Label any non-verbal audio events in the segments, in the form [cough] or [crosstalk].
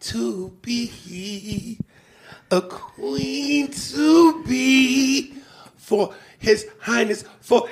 to be, a queen to be for His Highness forever.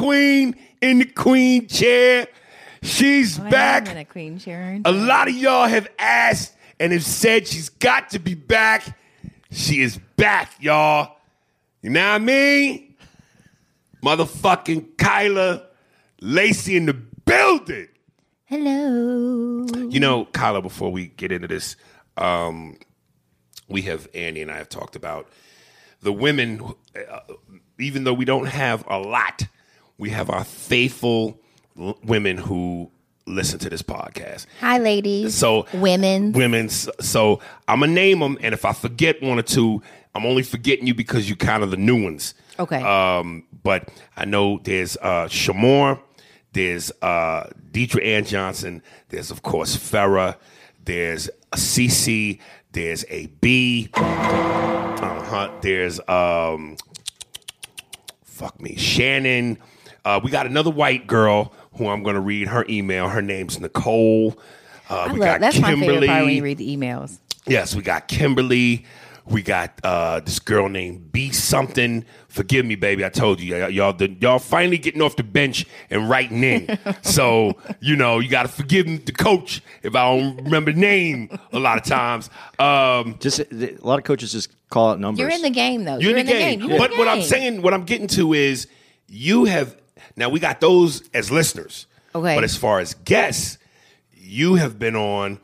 Queen in the queen chair. She's I back. a queen chair. A lot of y'all have asked and have said she's got to be back. She is back, y'all. You know what I mean? Motherfucking Kyla Lacey in the building. Hello. You know, Kyla, before we get into this, um, we have Andy and I have talked about the women, uh, even though we don't have a lot, we have our faithful l- women who listen to this podcast. Hi, ladies. So women. women. So, so I'm gonna name them, and if I forget one or two, I'm only forgetting you because you kind of the new ones. Okay. Um, but I know there's uh, Shamor, there's uh, Deidre Ann Johnson, there's of course Farah, there's Cece, there's a B, uh-huh, there's um, fuck me, Shannon. Uh, we got another white girl who I'm going to read her email. Her name's Nicole. Uh, I we love, got that's my favorite Kimberly. part when you read the emails. Yes, we got Kimberly. We got uh, this girl named B something. Forgive me, baby. I told you, y'all, y'all, the, y'all finally getting off the bench and writing in. [laughs] so you know, you got to forgive the coach if I don't remember the name a lot of times. Um, Just a lot of coaches just call out numbers. You're in the game, though. you're in the game. You're But the what I'm saying, what I'm getting to is, you have now we got those as listeners. Okay. But as far as guests, you have been on.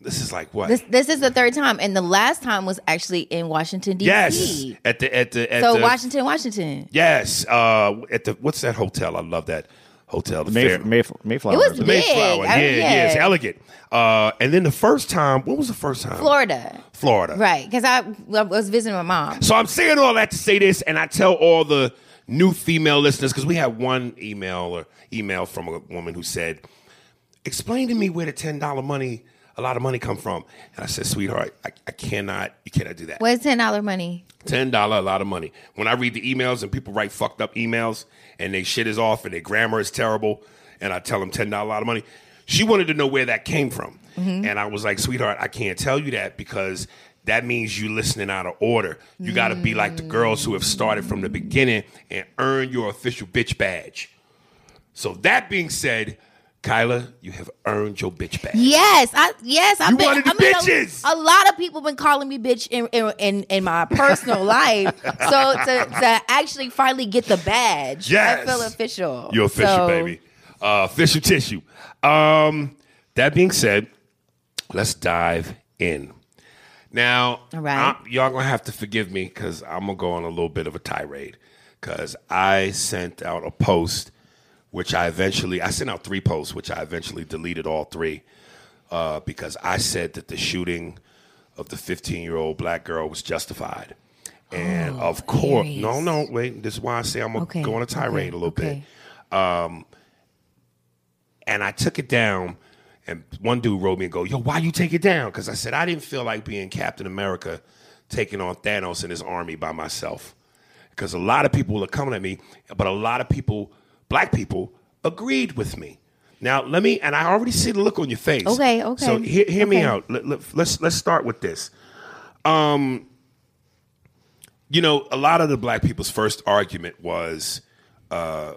This is like what? This this is the third time, and the last time was actually in Washington D.C. yes, at the at the at So the, Washington, Washington. Yes, uh, at the what's that hotel? I love that hotel. The Mayf- Fair- Mayf- Mayflower. It was the big. Mayflower. I- yeah, yeah, it's elegant. Uh, and then the first time, what was the first time? Florida. Florida. Right, because I, I was visiting my mom. So I'm saying all that to say this, and I tell all the new female listeners because we had one email or email from a woman who said, "Explain to me where the ten dollar money, a lot of money, come from." And I said, "Sweetheart, I, I cannot, you cannot do that. What's ten dollar money? Ten dollar, a lot of money. When I read the emails and people write fucked up emails and they shit is off and their grammar is terrible, and I tell them ten dollar, a lot of money." She wanted to know where that came from, mm-hmm. and I was like, "Sweetheart, I can't tell you that because." That means you listening out of order. You got to be like the girls who have started from the beginning and earn your official bitch badge. So that being said, Kyla, you have earned your bitch badge. Yes, I yes, I've You been. one of the I mean, a- bitches. A, lot of people been calling me bitch in in, in, in my personal [laughs] life. So to, to actually finally get the badge, Yes. I feel official. You're official, So, baby. Uh, official tissue. Um, that being said, let's dive in. Now, All right. I- y'all gonna have to forgive me because I'm gonna go on a little bit of a tirade because I sent out a post, which I eventually I sent out three posts, which I eventually deleted all three uh, because I said that the shooting of the 15 year old black girl was justified, And of course, no, no, wait. This is why I say I'm gonna Okay, go on a tirade okay, a little okay. bit. And I took it down, and one dude wrote me and go, "Yo, why you take it down?" Because I said I didn't feel like being Captain America, taking on Thanos and his army by myself. Because a lot of people are coming at me, but a lot of people, black people, agreed with me. Now let me, and I already see the look on your face. Okay, okay, So hear, hear me okay. out. Let, let, let's let's start with this. Um, you know, a lot of the black people's first argument was, uh,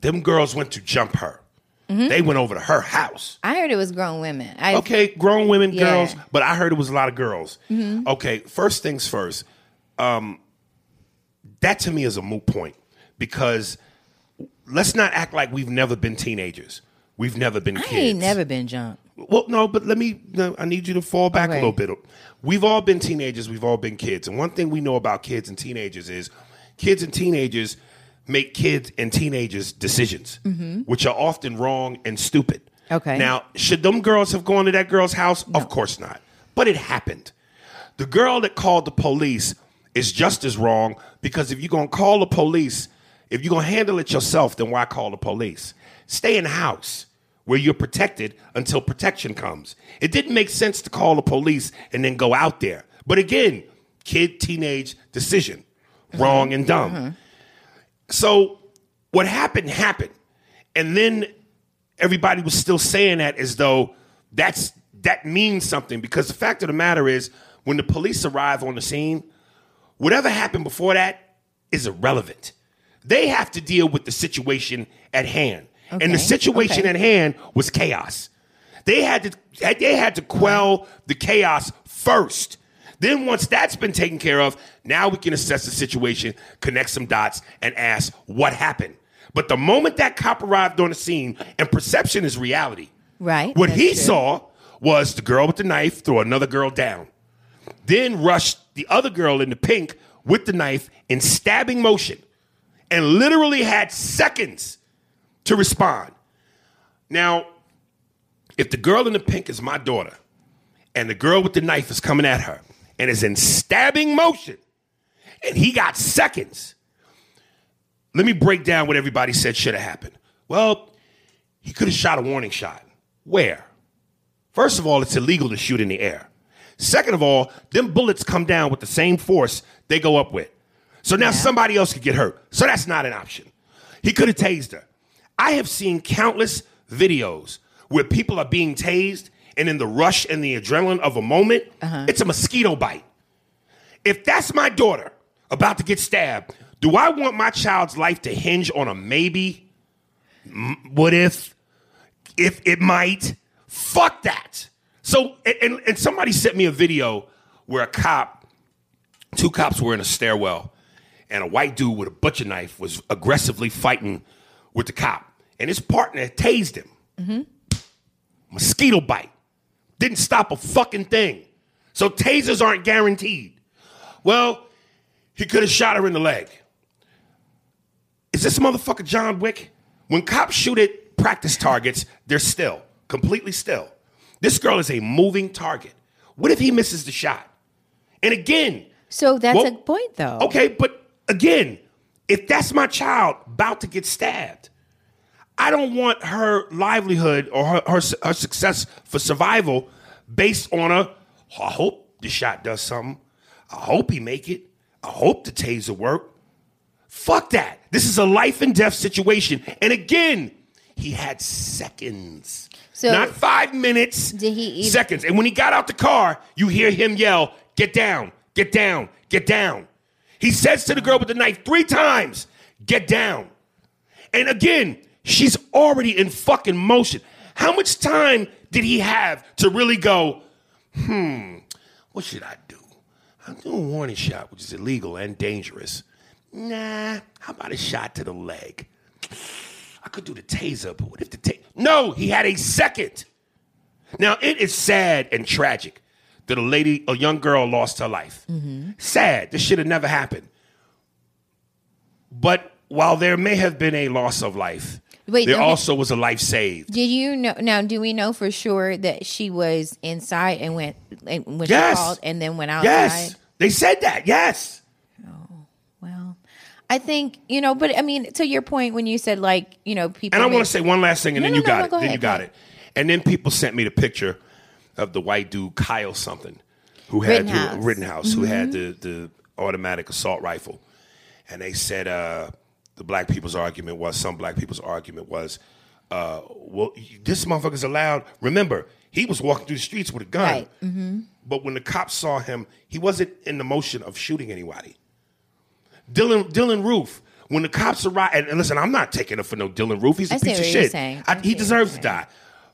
them girls went to jump her. Mm-hmm. They went over to her house. I heard it was grown women. I, Okay, grown women, Yeah. girls, but I heard it was a lot of girls. Okay, first things first. Um, that to me is a moot point because let's not act like we've never been teenagers. We've never been I kids. ain't never been jumped. Well, no, but let me. No, I need you to fall back Okay. a little bit. We've all been teenagers. We've all been kids, and one thing we know about kids and teenagers is kids and teenagers make kids and teenagers decisions, which are often wrong and stupid. Mm-hmm. Okay. Now, should them girls have gone to that girl's house? Of course not. But it happened. The girl that called the police is just as wrong because if you're gonna call the police, if you're gonna handle it yourself, then why call the police? Stay in the house where you're protected until protection comes. It didn't make sense to call the police and then go out there. But again, kid teenage decision. Wrong and dumb. So what happened happened. And then everybody was still saying that as though that's that means something because the fact of the matter is when the police arrive on the scene, whatever happened before that is irrelevant. They have to deal with the situation at hand. And the situation okay. at hand was chaos. They had to they had to quell the chaos first. Then once that's been taken care of, now we can assess the situation, connect some dots, and ask what happened. But the moment that cop arrived on the scene, and perception is reality. Right, What he true. saw was the girl with the knife throw another girl down. Then rushed the other girl in the pink with the knife in stabbing motion and literally had seconds to respond. Now, if the girl in the pink is my daughter and the girl with the knife is coming at her and is in stabbing motion and he got seconds, let me break down what everybody said should have happened. Well, he could have shot a warning shot. Where? First of all, it's illegal to shoot in the air. Second of all, them bullets come down with the same force they go up with. So now somebody else could get hurt. So that's not an option. He could have tased her. I have seen countless videos where people are being tased, and in the rush and the adrenaline of a moment, uh-huh. it's a mosquito bite. If that's my daughter about to get stabbed, do I want my child's life to hinge on a maybe? What if? If it might? Fuck that. So, and, and, and somebody sent me a video where a cop, two cops were in a stairwell, and a white dude with a butcher knife was aggressively fighting with the cop, and his partner tased him. Mm-hmm. Mosquito bite. Didn't stop a fucking thing. So tasers aren't guaranteed. Well, he could have shot her in the leg. Is this motherfucker John Wick? When cops shoot at practice targets, they're still, completely still. This girl is a moving target. What if he misses the shot? And again, So that's Well, a point, though. Okay, but again, if that's my child about to get stabbed, I don't want her livelihood or her, her, her success for survival based on a, I hope the shot does something. I hope he make it. I hope the taser work. Fuck that. This is a life and death situation. And again, he had seconds. So- not five minutes. Did he even- seconds? And when he got out the car, you hear him yell, "Get down! Get down! Get down!" He says to the girl with the knife three times, "Get down!" And again, she's already in fucking motion. How much time did he have to really go? Hmm, what should I do? I'm doing a warning shot, which is illegal and dangerous. Nah, how about a shot to the leg? I could do the taser, but what if the taser? No, he had a second. Now it is sad and tragic that a lady, a young girl, lost her life. Sad. This should have never happened. But while there may have been a loss of life, Wait, there okay. also was a life saved. Did you know? Now, do we know for sure that she was inside and went and when Yes. she called and then went outside? Yes, They said that. Yes. Well, I think you know, but I mean, to your point when you said like you know people. And I want to say one last thing, and No, then no, you no, got it. go then ahead, you got it. And then people sent me the picture of the white dude Kyle something, who had Rittenhouse. who, Rittenhouse, who Mm-hmm. had the the automatic assault rifle, and they said uh, the black people's argument was some black people's argument was, uh, well, this motherfucker's allowed. Remember, he was walking through the streets with a gun, Right. Mm-hmm. but when the cops saw him, he wasn't in the motion of shooting anybody. Dylan Dylan Roof. When the cops arrived, and, and listen, I'm not taking it for no Dylan Roof. He's a I piece of shit. I he deserves to die.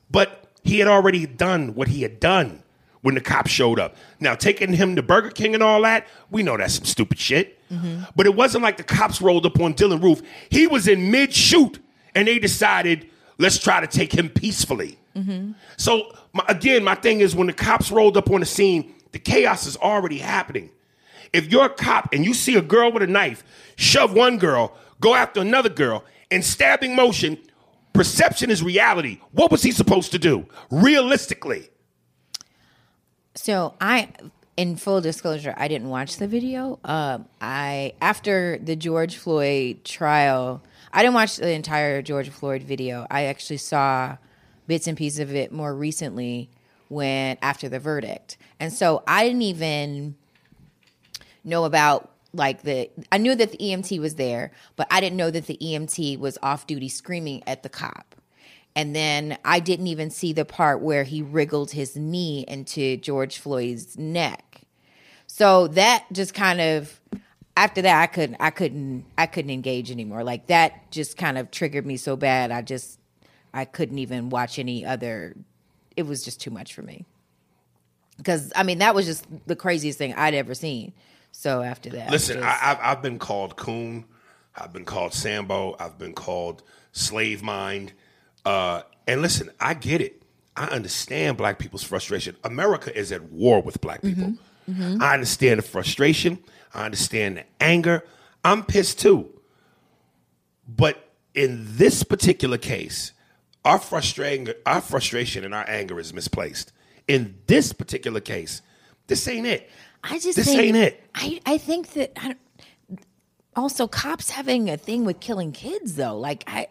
But he had already done what he had done when the cops showed up. Now, taking him to Burger King and all that, we know that's some stupid shit. Mm-hmm. But it wasn't like the cops rolled up on Dylan Roof. He was in mid shoot, and they decided, let's try to take him peacefully. Mm-hmm. So, my, again, my thing is when the cops rolled up on the scene, the chaos is already happening. If you're a cop and you see a girl with a knife, shove one girl, go after another girl, in stabbing motion, perception is reality. What was he supposed to do? Realistically. So I, in full disclosure, I didn't watch the video. Um, I after the George Floyd trial, I didn't watch the entire George Floyd video. I actually saw bits and pieces of it more recently when after the verdict, and so I didn't even know about like the I knew that the EMT was there, but I didn't know that the EMT was off duty screaming at the cop. And then I didn't even see the part where he wriggled his knee into George Floyd's neck. So that just kind of after that I couldn't I couldn't I couldn't engage anymore. Like that just kind of triggered me so bad. I just I couldn't even watch any other it was just too much for me. Cuz I mean that was just the craziest thing I'd ever seen. So after that Listen, just- I, I've, I've been called coon. I've been called Sambo. I've been called slave mind. Uh, and listen, I get it. I understand black people's frustration. America is at war with black people. Mm-hmm. I understand the frustration. I understand the anger. I'm pissed too. But in this particular case, our frustration, our frustration and our anger is misplaced. In this particular case, this ain't it. I just this think, ain't it. I I think that I don't, also cops having a thing with killing kids though. Like I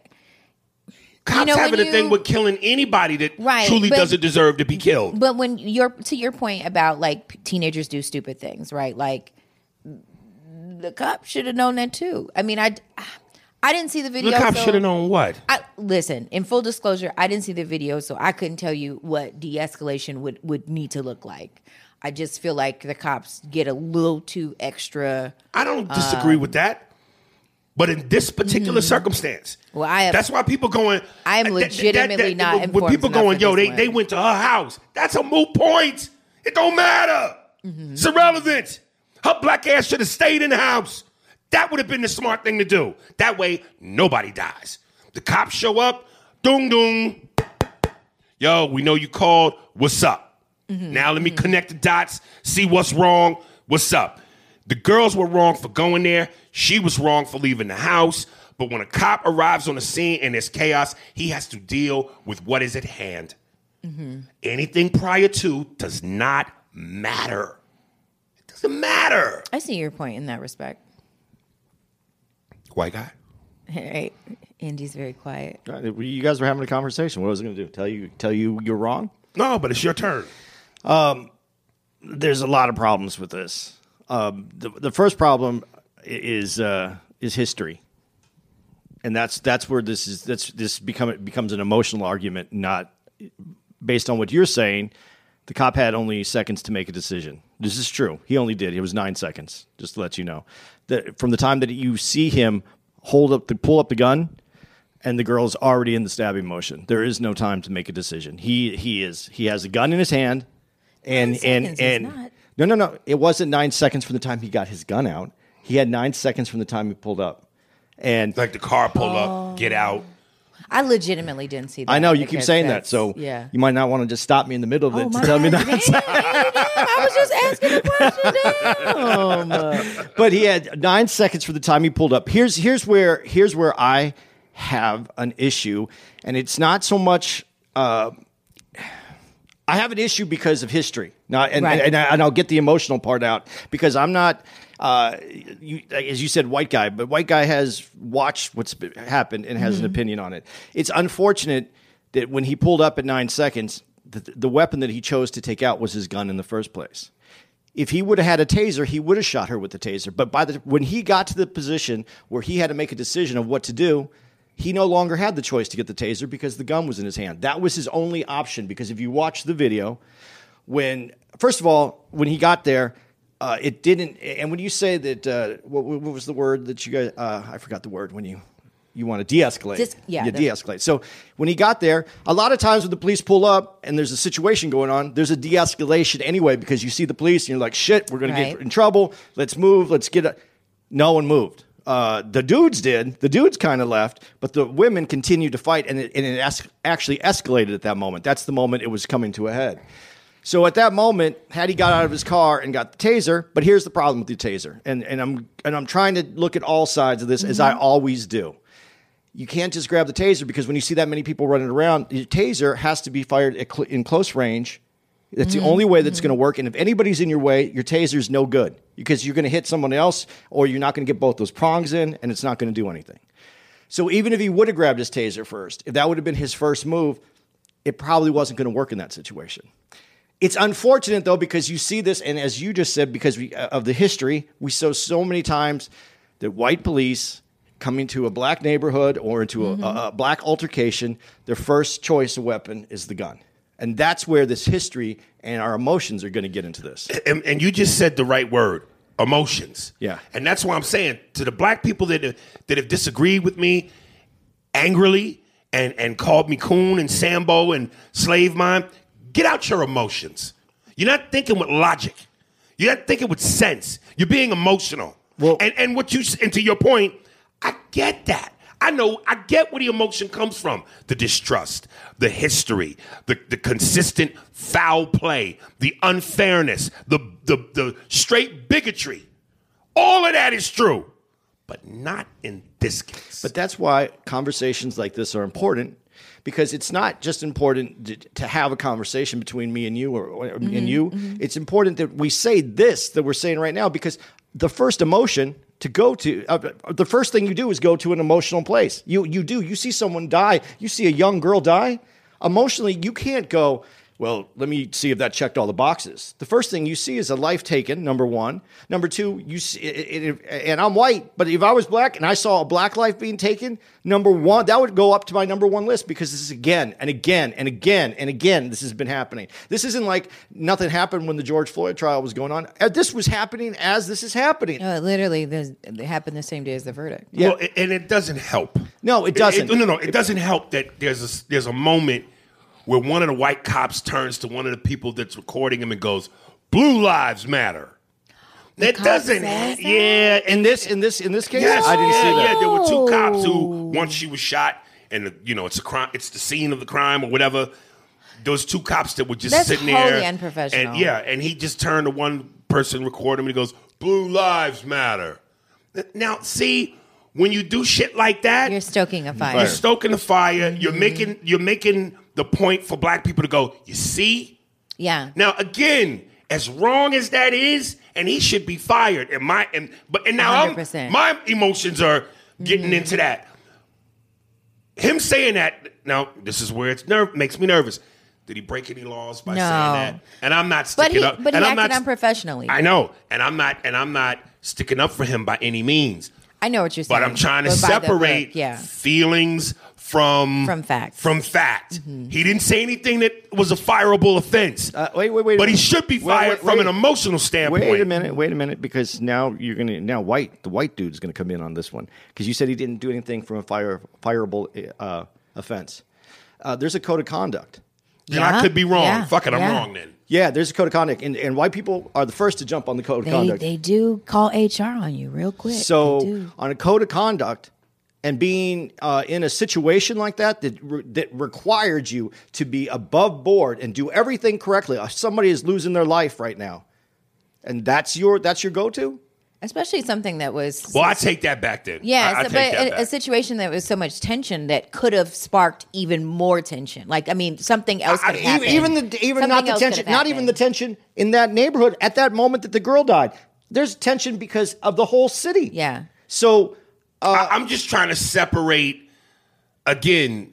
Cops know, when having a thing with killing anybody that Right, truly but- doesn't deserve to be killed. but when you're to your point about like teenagers do stupid things, right? Like the cops should have known that too. I mean, I [sighs] I didn't see the video. the cops so- should have known what. I, listen, in full disclosure, I didn't see the video, so I couldn't tell you what de-escalation would would need to look like. I just feel like the cops get a little too extra. I don't disagree with um, that. But in this particular circumstance, Um, mm-hmm. Well, I have- that's why people going. I am that- that- legitimately not When people going, yo, they, one." they went to her house. That's a moot point. It don't matter. Mm-hmm. It's irrelevant. Her black ass should have stayed in the house. That would have been the smart thing to do. That way, nobody dies. The cops show up. Doom doom. Yo, we know you called. What's up? Mm-hmm. Now let me connect the dots, see what's wrong. What's up? The girls were wrong for going there. She was wrong for leaving the house. But when a cop arrives on the scene and there's chaos, he has to deal with what is at hand. Mm-hmm. Anything prior to does not matter. It doesn't matter. I see your point in that respect. White guy. Right? Andy's very quiet. You guys were having a conversation. What was I going to do? Tell you, tell you you're wrong. No, but it's your turn. There's a lot of problems with this. Um, the, the first problem is uh, is history, and that's that's where this is. That's this become it becomes an emotional argument, not based on what you're saying. The cop had only seconds to make a decision. This is true. He only did. It was nine seconds. Just to let you know, that from the time that you see him hold up the pull up the gun, and the girl's already in the stabbing motion. There is no time to make a decision. He he is he has a gun in his hand, and and and not- no no no. It wasn't nine seconds from the time he got his gun out. He had nine seconds from the time he pulled up, and Like the car pull up, get out. I legitimately didn't see that. I know you keep because saying that, that's- so yeah. you might not want to just stop me in the middle of it Oh, to my tell me bad. that. Damn, I was just asking a question. Damn. [laughs] but he had nine seconds for the time he pulled up. Here's here's where here's where I have an issue, and it's not so much. Uh, I have an issue because of history. Now, and, Right. and, and I'll get the emotional part out because I'm not, uh, you, as you said, white guy, but white guy has watched what's happened and has an opinion on it. It's unfortunate that when he pulled up at nine seconds, the, the weapon that he chose to take out was his gun in the first place. If he would have had a taser, he would have shot her with the taser. But by the when he got to the position where he had to make a decision of what to do, he no longer had the choice to get the taser because the gun was in his hand. That was his only option. Because if you watch the video, when first of all, when he got there, uh, it didn't. And when you say that, uh, what, what was the word that you guys? Uh, I forgot the word when you you want to de-escalate. Dis- yeah, you de-escalate. So when he got there, a lot of times when the police pull up and there's a situation going on, there's a de-escalation anyway because you see the police and you're like, shit, we're gonna Right. get in trouble. Let's move. Let's get. A-. No one moved. Uh, the dudes did. The dudes kind of left, but the women continued to fight, and it, and it es- actually escalated at that moment. That's the moment it was coming to a head. So at that moment, had he got out of his car and got the taser, but here's the problem with the taser, and, and I'm and I'm trying to look at all sides of this as I always do. You can't just grab the taser because when you see that many people running around, your taser has to be fired at cl- in close range. That's the only way that's going to work. And if anybody's in your way, your taser's no good because you're going to hit someone else or you're not going to get both those prongs in and it's not going to do anything. So even if he would have grabbed his taser first, if that would have been his first move, it probably wasn't going to work in that situation. It's unfortunate though because you see this, and as you just said, because we, uh, of the history, we saw so many times that white police coming to a black neighborhood or into a, a, a black altercation, their first choice of weapon is the gun, and that's where this history and our emotions are going to get into this. and, and you just said the right word emotions. Yeah. and that's why i'm saying to the black people that that have disagreed with me angrily and and called me coon and sambo and slave mine get out your emotions. You're not thinking with logic. You're not thinking with sense. You're being emotional. Well- and and what you and to your point i get that I know, I get where the emotion comes from. The distrust, the history, the, the consistent foul play, the unfairness, the, the, the straight bigotry. All of that is true, but not in this case. But that's why conversations like this are important because it's not just important to, to have a conversation between me and you or, or me and mm-hmm, you. Mm-hmm. It's important that we say this that we're saying right now because the first emotion to go to uh, the first thing you do is go to an emotional place. You you do. You see someone die, you see a young girl die, emotionally you can't go well, let me see if that checked all the boxes. The first thing you see is a life taken, number one. Number two, you see, it, it, and I'm white, but if I was black and I saw a black life being taken, number one, that would go up to my number one list because this is again and again and again and again, this has been happening. This isn't like nothing happened when the George Floyd trial was going on. Uh, This was happening as this is happening. No, it literally there's- it happened the same day as the verdict. Yeah. Well, and it doesn't help. No, it doesn't. no, no, no. it doesn't help that there's a, there's a moment where one of the white cops turns to one of the people that's recording him and goes, "Blue lives matter." That doesn't, says that? yeah. In this, in this, in this case, Yes, I didn't yeah, see that. Yeah, there were two cops who Oh. once she was shot, and you know it's a crime. It's the scene of the crime or whatever. Those two cops that were just That's sitting wholly there, unprofessional. And yeah, and he just turned to one person, recording him, and he goes, "Blue lives matter." Now, see, when you do shit like that, You're stoking a fire. you're stoking the fire. You're mm-hmm. making you're making the point for black people to go. You see. Yeah. Now again, as wrong as that is, and he should be fired. And my and but and now I'm, my emotions are getting Mm-hmm. into that. Him saying that now, this is where it's nerve makes me nervous. Did he break any laws by No. saying that? And I'm not But sticking he, up. but he and I'm acted not, unprofessionally. I know, and I'm not, and I'm not sticking up for him by any means. I know what you're saying. But I'm trying to But separate book, yeah. feelings from From fact. Mm-hmm. From fact. He didn't say anything that was a fireable offense. Uh, wait, wait, wait. But he should be fired wait, from wait. an emotional standpoint. Wait a minute, wait a minute, because now you're gonna now white the white dude's gonna come in on this one because you said he didn't do anything from a fire fireable uh, offense. Uh, there's a code of conduct. Then I could be wrong. yeah, Fuck it, I'm yeah. wrong then. Yeah, there's a code of conduct, and, and white people are the first to jump on the code of They, conduct. they do call HR on you real quick. So on a code of conduct and being uh, in a situation like that that re- that required you to be above board and do everything correctly. Uh, Somebody is losing their life right now, and that's your that's your go to. especially something that was Well, I take that back then. yeah, I, I so- take but that a, a situation that was so much tension that could have sparked even more tension. Like, I mean, something else I- could even, even the even not the tension, not even the tension in that neighborhood at that moment that the girl died. There's tension because of the whole city. Yeah. So I, I'm just trying to separate again.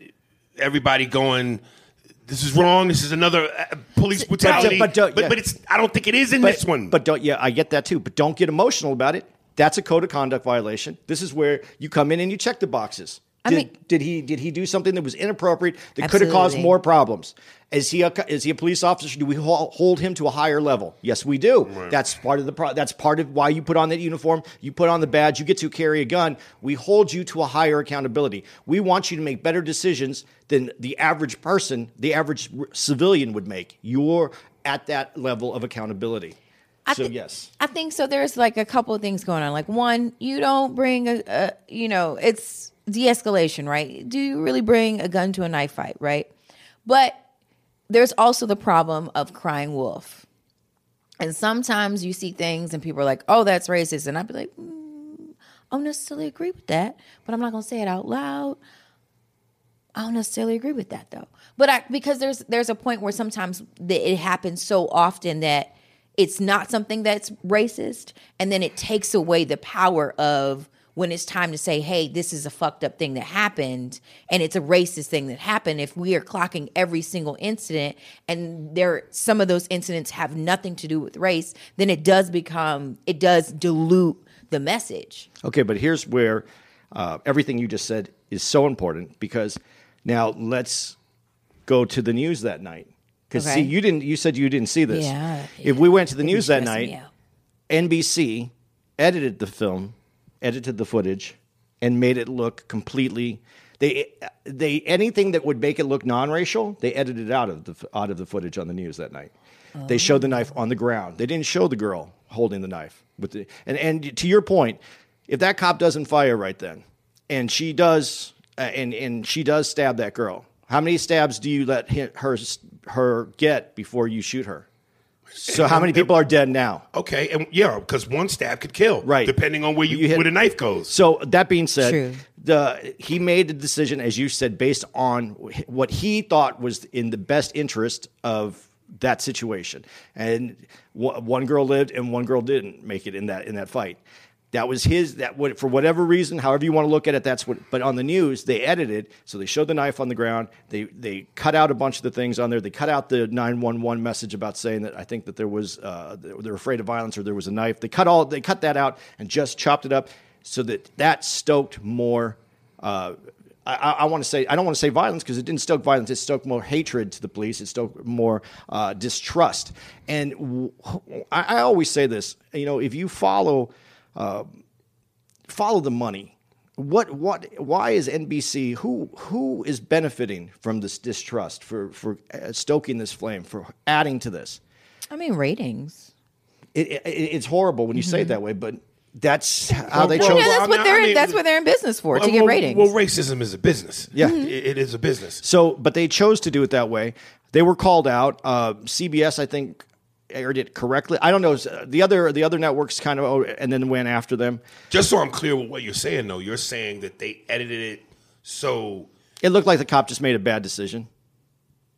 Everybody going. This is wrong. This is another uh, police brutality. but, uh, but, yeah. but it's. I don't think it is in but, this one. But don't yeah, I get that too. But don't get emotional about it. That's a code of conduct violation. This is where you come in and you check the boxes. I Did, mean- did he did he do something that was inappropriate that could have caused more problems? Is he a is he a police officer? Do we hold him to a higher level? Yes, we do. That's part of the pro- that's part of why you put on that uniform. You put on the badge. You get to carry a gun. We hold you to a higher accountability. We want you to make better decisions than the average person, the average r- civilian would make. You're at that level of accountability. I so thi- yes. I think so. There's like a couple of things going on. Like one, you don't bring a, a you know, it's de-escalation, right? Do you really bring a gun to a knife fight, right? But there's also the problem of crying wolf. And sometimes you see things and people are like, "Oh, that's racist," and I'd be like, mm, "I don't necessarily agree with that," but I'm not gonna say it out loud. I don't necessarily agree with that though. But I because there's there's a point where sometimes it happens so often that it's not something that's racist, and then it takes away the power of when it's time to say, "Hey, this is a fucked up thing that happened, and it's a racist thing that happened." If we are clocking every single incident, and there some of those incidents have nothing to do with race, then it does become it does dilute the message. Okay, but here's where uh, everything you just said is so important because now let's go to the news that night. Because Okay. see, you didn't. You said you didn't see this. Yeah, If we went to the It'd news that night. NBC edited the film, edited the footage, and made it look completely. They they anything that would make it look non-racial, they edited out of the out of the footage on the news that night. They showed the knife on the ground. They didn't show the girl holding the knife with the and and to your point, if that cop doesn't fire right then, and she does uh, and and she does stab that girl, how many stabs do you let her her get before you shoot her? So how many people are dead now? okay, and yeah, because one stab could kill, Right. Depending on where you, You hit- where the knife goes. So that being said, True. the he made the decision, as you said, based on what he thought was in the best interest of that situation. And wh- one girl lived, and one girl didn't make it in that in that fight. That was his. That would for whatever reason, however you want to look at it, that's what. But on the news, they edited, so they showed the knife on the ground. They they cut out a bunch of the things on there. They cut out the nine one one message about saying that I think that there was uh, they're afraid of violence or there was a knife. They cut all they cut that out and just chopped it up so that that stoked more. Uh, I, I, want to say I don't want to say violence because it didn't stoke violence. It stoked more hatred to the police. It stoked more uh, distrust. And w- I, I always say this: you know, if you follow uh, follow the money, what what why is NBC who who is benefiting from this distrust for for uh, stoking this flame for adding to this? I mean, ratings. It, it, it's horrible when you say it that way, but that's how Well, they well, chose. Yeah, that's what they're I mean- that's what they're in business for to get well, ratings. Well, racism is a business. Yeah. It- it is a business. So, but they chose to do it that way. They were called out. Uh, CBS, I think, aired it correctly. I don't know. The other the other networks kind of oh, and then went after them. Just so I'm clear with what you're saying, though, you're saying that they edited it so It looked like the cop just made a bad decision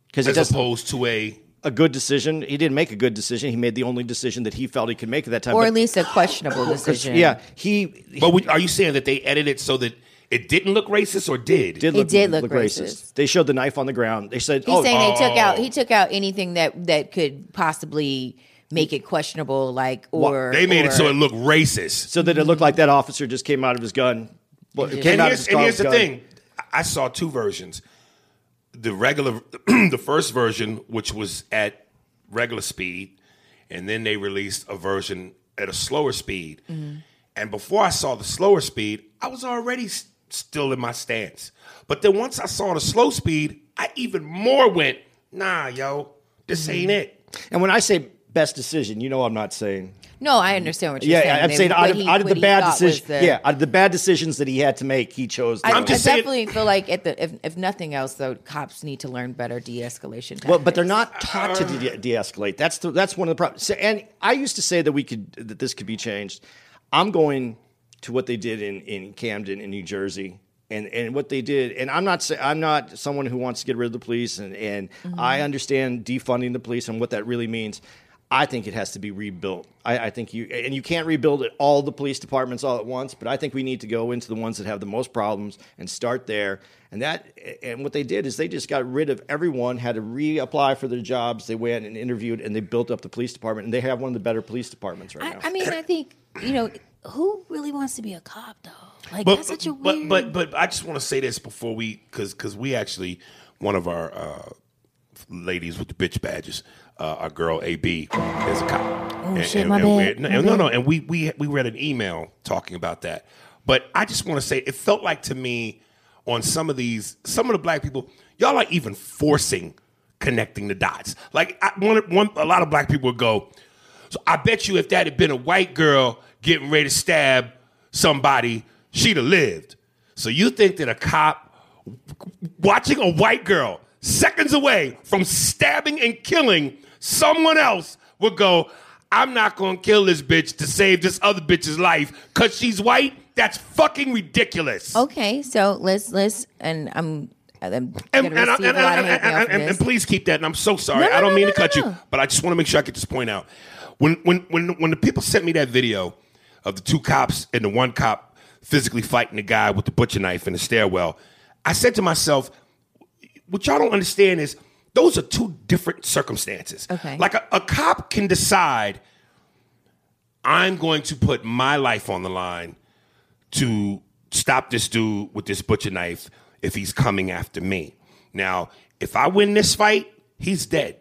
because as it's opposed to a a good decision. He didn't make a good decision. He made the only decision that he felt he could make at that time. or But- at least a questionable decision. yeah, he, he But would- are you saying that they edited it so that it didn't look racist or did? did It look, did look racist. They showed the knife on the ground. They said, He's "Oh, saying they took out oh. he took out anything that that could possibly make it questionable, like or They made or, it so it looked racist. so that it looked like that officer just came out of his gun." Well, it And came And out of here's, his and here's the gun. thing: I- I saw two versions. The regular, [clears throat] the first version, which was at regular speed, and then they released a version at a slower speed. Mm-hmm. And before I saw the slower speed, I was already s- still in my stance. But then once I saw the slow speed, I even more went, "Nah, yo, this mm-hmm. ain't it." And when I say best decision, you know, I'm not saying No, I understand what you're Yeah, saying. yeah, I'm They- saying out of, he- out of the bad thought decisions, the- yeah, out of the bad decisions that he had to make, he chose. I, the- I'm just I saying- definitely feel like at the if, if nothing else though, cops need to learn better de-escalation. Tactics. well, but they're not taught to de- de-escalate. That's the, that's one of the problems. So, and I used to say that we could that this could be changed. I'm going to what they did in, in Camden in New Jersey. And, and what they did, and I'm not say, I'm not someone who wants to get rid of the police, and, and mm-hmm. I understand defunding the police and what that really means. I think it has to be rebuilt. I, I think you and you can't rebuild it, all the police departments all at once, but I think we need to go into the ones that have the most problems and start there. And that and what they did is they just got rid of everyone, had to reapply for their jobs. They went and interviewed, and they built up the police department, and they have one of the better police departments right now. I, I mean, I think you know who really wants to be a cop though. Like But that's such a but, weird. but but I just want to say this before we because because we actually one of our uh, ladies with the bitch badges, uh, our girl AB is a cop. Oh, shit, my we're- bad, no, my no, bad. no, and we we we read an email talking about that. But I just want to say it felt like to me on some of these some of the black people y'all are even forcing connecting the dots. Like I, one one a lot of black people would go. So I bet you if that had been a white girl getting ready to stab somebody, she'd have lived. So you think that a cop watching a white girl seconds away from stabbing and killing someone else would go, I'm not gonna kill this bitch to save this other bitch's life because she's white? That's fucking ridiculous. okay, so let's let's and I'm. And, and, and, a lot of and- hate mail and- for and- this. and please keep that. And I'm so sorry. I don't mean to cut you, but I just want to make sure I get this point out. When when when when the people sent me that video of the two cops and the one cop physically fighting the guy with the butcher knife in the stairwell, I said to myself, what y'all don't understand is those are two different circumstances. Okay. Like a, a cop can decide, I'm going to put my life on the line to stop this dude with this butcher knife if he's coming after me. Now, if I win this fight, he's dead.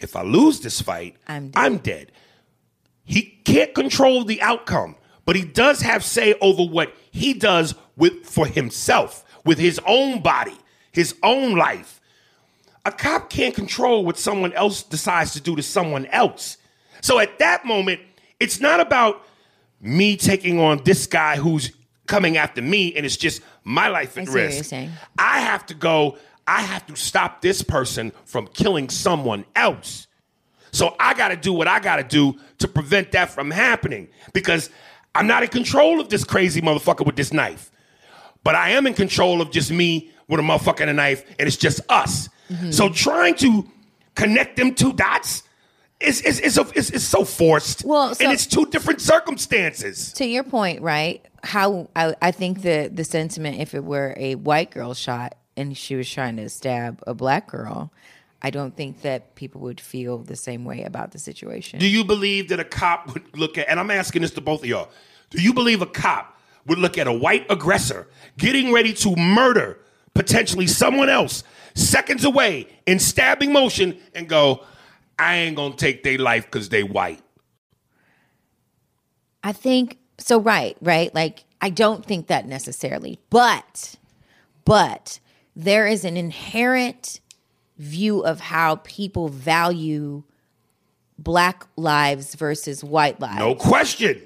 If I lose this fight, I'm dead. I'm dead. He can't control the outcome, but he does have say over what he does with for himself, with his own body, his own life. A cop can't control what someone else decides to do to someone else. So at that moment, it's not about me taking on this guy who's coming after me and it's just my life at what risk. I have to go, I have to stop this person from killing someone else. So I got to do what I got to do to prevent that from happening because I'm not in control of this crazy motherfucker with this knife. But I am in control of just me with a motherfucker and a knife, and it's just us. Mm-hmm. So trying to connect them two dots is is is, a, is, is so forced. Well, so- and it's two different circumstances. to your point, right? How I, I think the the sentiment, if it were a white girl shot and she was trying to stab a black girl, I don't think that people would feel the same way about the situation. Do you believe that a cop would look at, and I'm asking this to both of y'all, do you believe a cop would look at a white aggressor getting ready to murder potentially someone else seconds away in stabbing motion and go, I ain't gonna take their life because they white? I think so. Right, right. Like I don't think that necessarily, but but there is an inherent view of how people value black lives versus white lives. No question.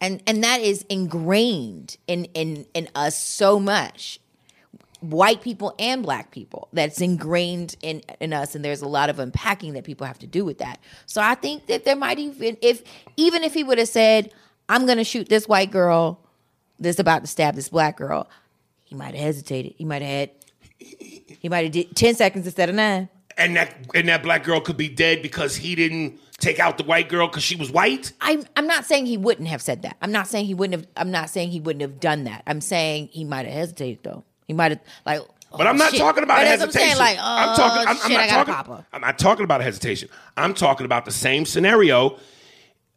and and that is ingrained in in in us so much white people and black people that's ingrained in in us and there's a lot of unpacking that people have to do with that so i think that there might even if even if he would have said i'm gonna shoot this white girl that's about to stab this black girl he might have hesitated he might have had he might have did 10 seconds instead of nine And that and that black girl could be dead because he didn't take out the white girl because she was white. I'm I'm not saying he wouldn't have said that. I'm not saying he wouldn't have. I'm not saying he wouldn't have done that. I'm saying he might have hesitated though. He might have like. Oh, but I'm not talking about that's I'm saying, hesitation. Like, oh, I'm talking. I'm, I'm not talking. I'm not talking about a hesitation. I'm talking about the same scenario.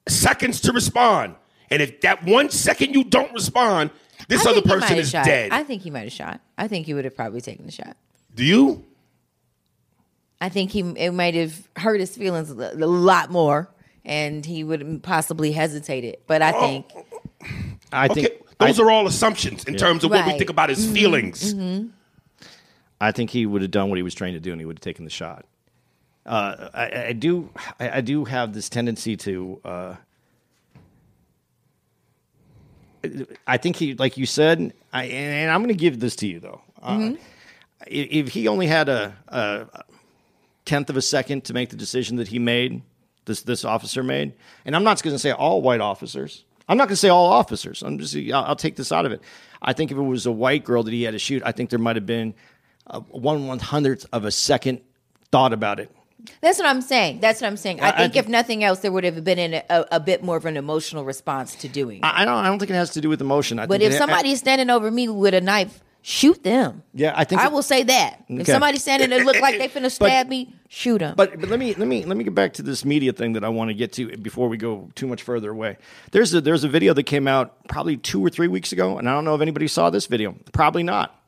Seconds to respond, and if that one second you don't respond, this I other think he might person is shot. dead. I think he might have shot. I think he would have probably taken the shot. Do you? I think he it might have hurt his feelings a a lot more, and he would have possibly hesitated. But I think I think Okay, those I, are all assumptions in terms of what we Right. Mm-hmm. think about his feelings. I think he would have done what he was trained to do, and he would have taken the shot. Uh, I, I do, I, I do have this tendency to. Uh, I think he, like you said, I, and I'm going to give this to you though. Uh, i- if he only had a, a tenth of a second to make the decision that he made, this this officer made, and I'm not going to say all white officers. I'm not going to say all officers. I'm just I'll, I'll take this out of it. I think if it was a white girl that he had to shoot, I think there might have been a one one hundredth of a second thought about it. That's what I'm saying. That's what I'm saying. I I- think I- if nothing else, there would have been an, a, a bit more of an emotional response to doing. it. I, don't. I don't think it has to do with emotion. I But if it- somebody's standing over me with a knife, shoot them. Yeah, I think I it- will say that. If Okay. somebody's standing there look like they finna [laughs] stab me, shoot them. But but let me let me let me get back to this media thing that I want to get to before we go too much further away. There's a there's a video that came out probably two or three weeks ago, and I don't know if anybody saw this video. Probably not.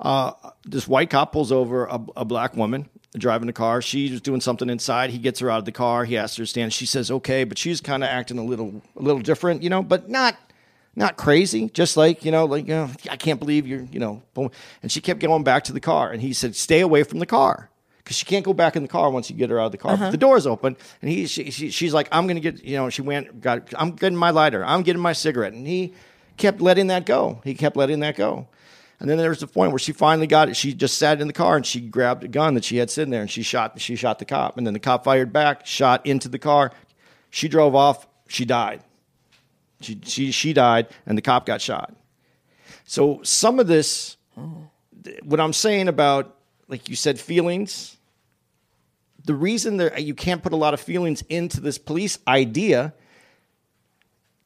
Uh, this white cop pulls over a, a black woman driving a car. She's doing something inside. He gets her out of the car. He asks her to stand. She says okay, but she's kind of acting a little a little different, you know, but not not crazy, just like, you know, like, you know, I can't believe you're, you know, and she kept going back to the car. And he said, stay away from the car because she can't go back in the car once you get her out of the car. But the door's open. And he, she, she, she's like, I'm going to get, you know, she went, got, I'm getting my lighter. I'm getting my cigarette. And he kept letting that go. He kept letting that go. And then there was the point where she finally got it. She just sat in the car and she grabbed a gun that she had sitting there and she shot, she shot the cop. And then the cop fired back, shot into the car. She drove off. She died. She, she, she died, and the cop got shot. So some of this, what I'm saying about, like you said, feelings, the reason that you can't put a lot of feelings into this police idea,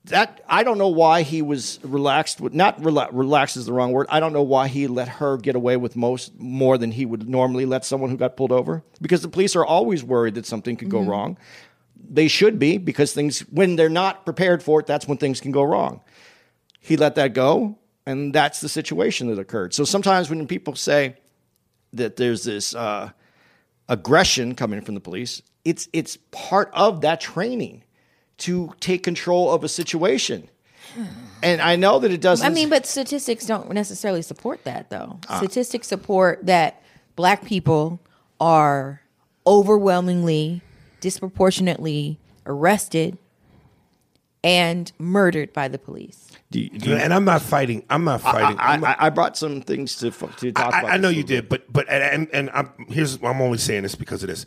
that I don't know why he was relaxed with, not rela- relaxed is the wrong word. I don't know why he let her get away with most, more than he would normally let someone who got pulled over. Because the police are always worried that something could go mm-hmm. wrong they should be because things when they're not prepared for it that's when things can go wrong he let that go and that's the situation that occurred so sometimes when people say that there's this uh, aggression coming from the police it's it's part of that training to take control of a situation and i know that it doesn't I mean, but statistics don't necessarily support that, though. Ah. Statistics support that black people are overwhelmingly, disproportionately arrested and murdered by the police. do you- do you- And I'm not fighting. I'm not fighting. I, I'm not- I, I brought some things to to talk I, about I know you a did, but but and and, and I'm here's I'm only saying this because of this.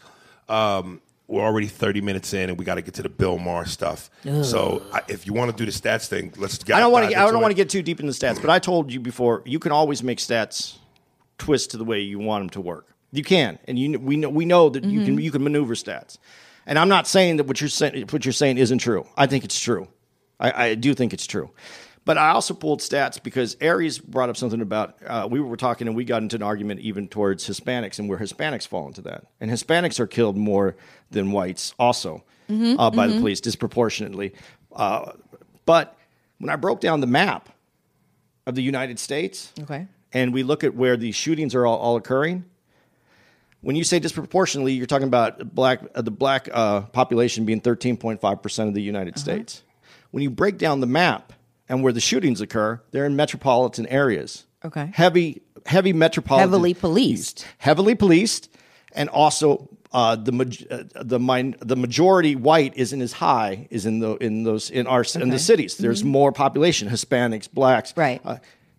Um, we're already 30 minutes in, and we got to get to the Bill Maher stuff. So I, if you want to do the stats thing, let's. I don't want to. I don't want to get too deep in the stats, but I told you before. You can always make stats twist to the way you want them to work. You can, and you we know we know that you can you can maneuver stats. And I'm not saying that what you're saying what you're saying isn't true. I think it's true. I, I do think it's true. But I also pulled stats because Aries brought up something about uh, we were talking and we got into an argument even towards Hispanics and where Hispanics fall into that. And Hispanics are killed more than whites also uh, by the police disproportionately. Uh, but when I broke down the map of the United States, Okay. and we look at where these shootings are all, all occurring, when you say disproportionately, you're talking about black uh, the black uh, population being 13.5 percent of the United States. When you break down the map and where the shootings occur, they're in metropolitan areas. Okay. heavy heavy metropolitan, Heavily policed. heavily policed, and also uh, the uh, the min- the majority white isn't as high is in the in those in our in the cities. There's more population, Hispanics, blacks, Right. Uh,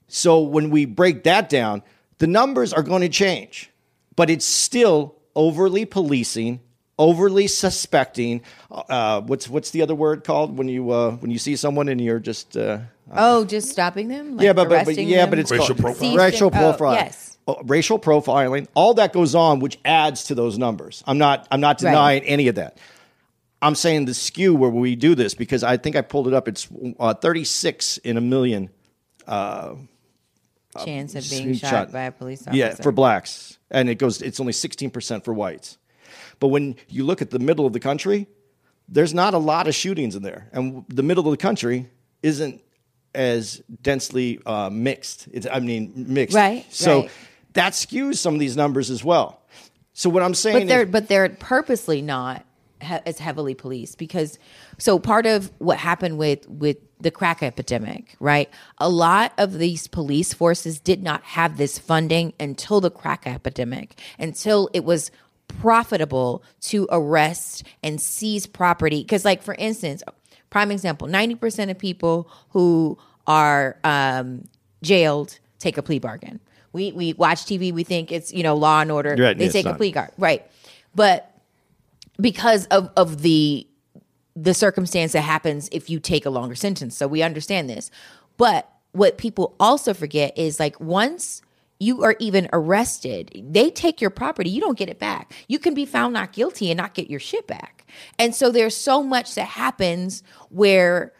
so when we break that down, the numbers are going to change, but it's still overly policing, overly suspecting. Uh, what's what's the other word called when you uh, when you see someone and you're just uh, Oh, just stopping them? Like yeah, but, but, but yeah, them? but it's Racial called profiling. racial Season- oh, profiling. yes. Oh, racial profiling. All that goes on, which adds to those numbers. I'm not. I'm not Right. denying any of that. I'm saying the skew where we do this because I think I pulled it up. It's uh, 36 in a million. Chance of being Shot. shot, by a police officer. Yeah, for blacks, and it goes. It's only 16 percent for whites. But when you look at the middle of the country, there's not a lot of shootings in there, and the middle of the country isn't as densely uh, mixed. It's, I mean, mixed. Right, So right. that skews some of these numbers as well. So what I'm saying, but they're is, but they're purposely not he- as heavily policed because so part of what happened with with the crack epidemic right? A lot of these police forces did not have this funding until the crack epidemic until it was profitable to arrest and seize property. Because like for instance prime example 90% of people who are um, jailed take a plea bargain. We we watch tv we think it's you know law and order. Right, they take a plea guard right. But because of of the the circumstance that happens if you take a longer sentence. So we understand this. But what people also forget is like once you are even arrested, they take your property, you don't get it back. You can be found not guilty and not get your shit back. And so there's so much that happens where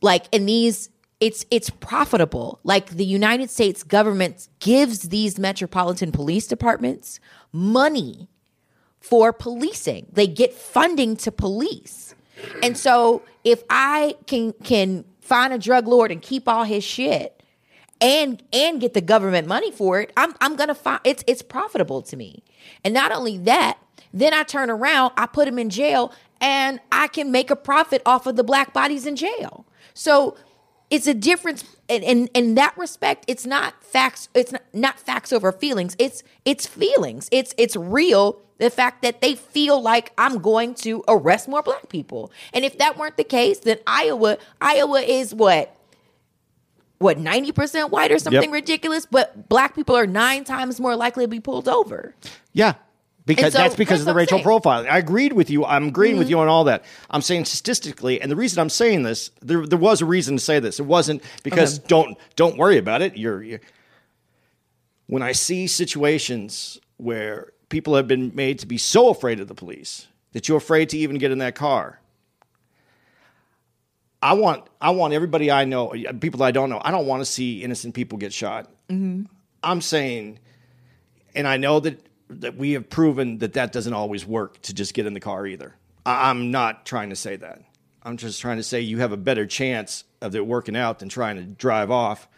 like in these it's it's profitable. Like the United States government gives these metropolitan police departments money for policing. They get funding to police. And so if I can can find a drug lord and keep all his shit and and get the government money for it, I'm I'm gonna find it's it's profitable to me. And not only that, then I turn around, I put him in jail, and I can make a profit off of the black bodies in jail. So it's a difference in, in, in that respect it's not facts it's not, not facts over feelings it's it's feelings it's it's real the fact that they feel like i'm going to arrest more black people and if that weren't the case then iowa iowa is what what 90% white or something Yep. ridiculous but black people are nine times more likely to be pulled over Yeah. Because so that's because that's of the racial saying. profiling. I agreed with you. I'm agreeing with mm-hmm. you on all that. I'm saying statistically, and the reason I'm saying this, there, there was a reason to say this. It wasn't because don't don't worry about it. You're, you're when I see situations where people have been made to be so afraid of the police that you're afraid to even get in that car. I want I want everybody I know, uh, people I don't know. I don't want to see innocent people get shot. Mm-hmm. I'm saying, and I know that that we have proven that that doesn't always work to just get in the car either. I, I'm not trying to say that. I'm just trying to say you have a better chance of it working out than trying to drive off.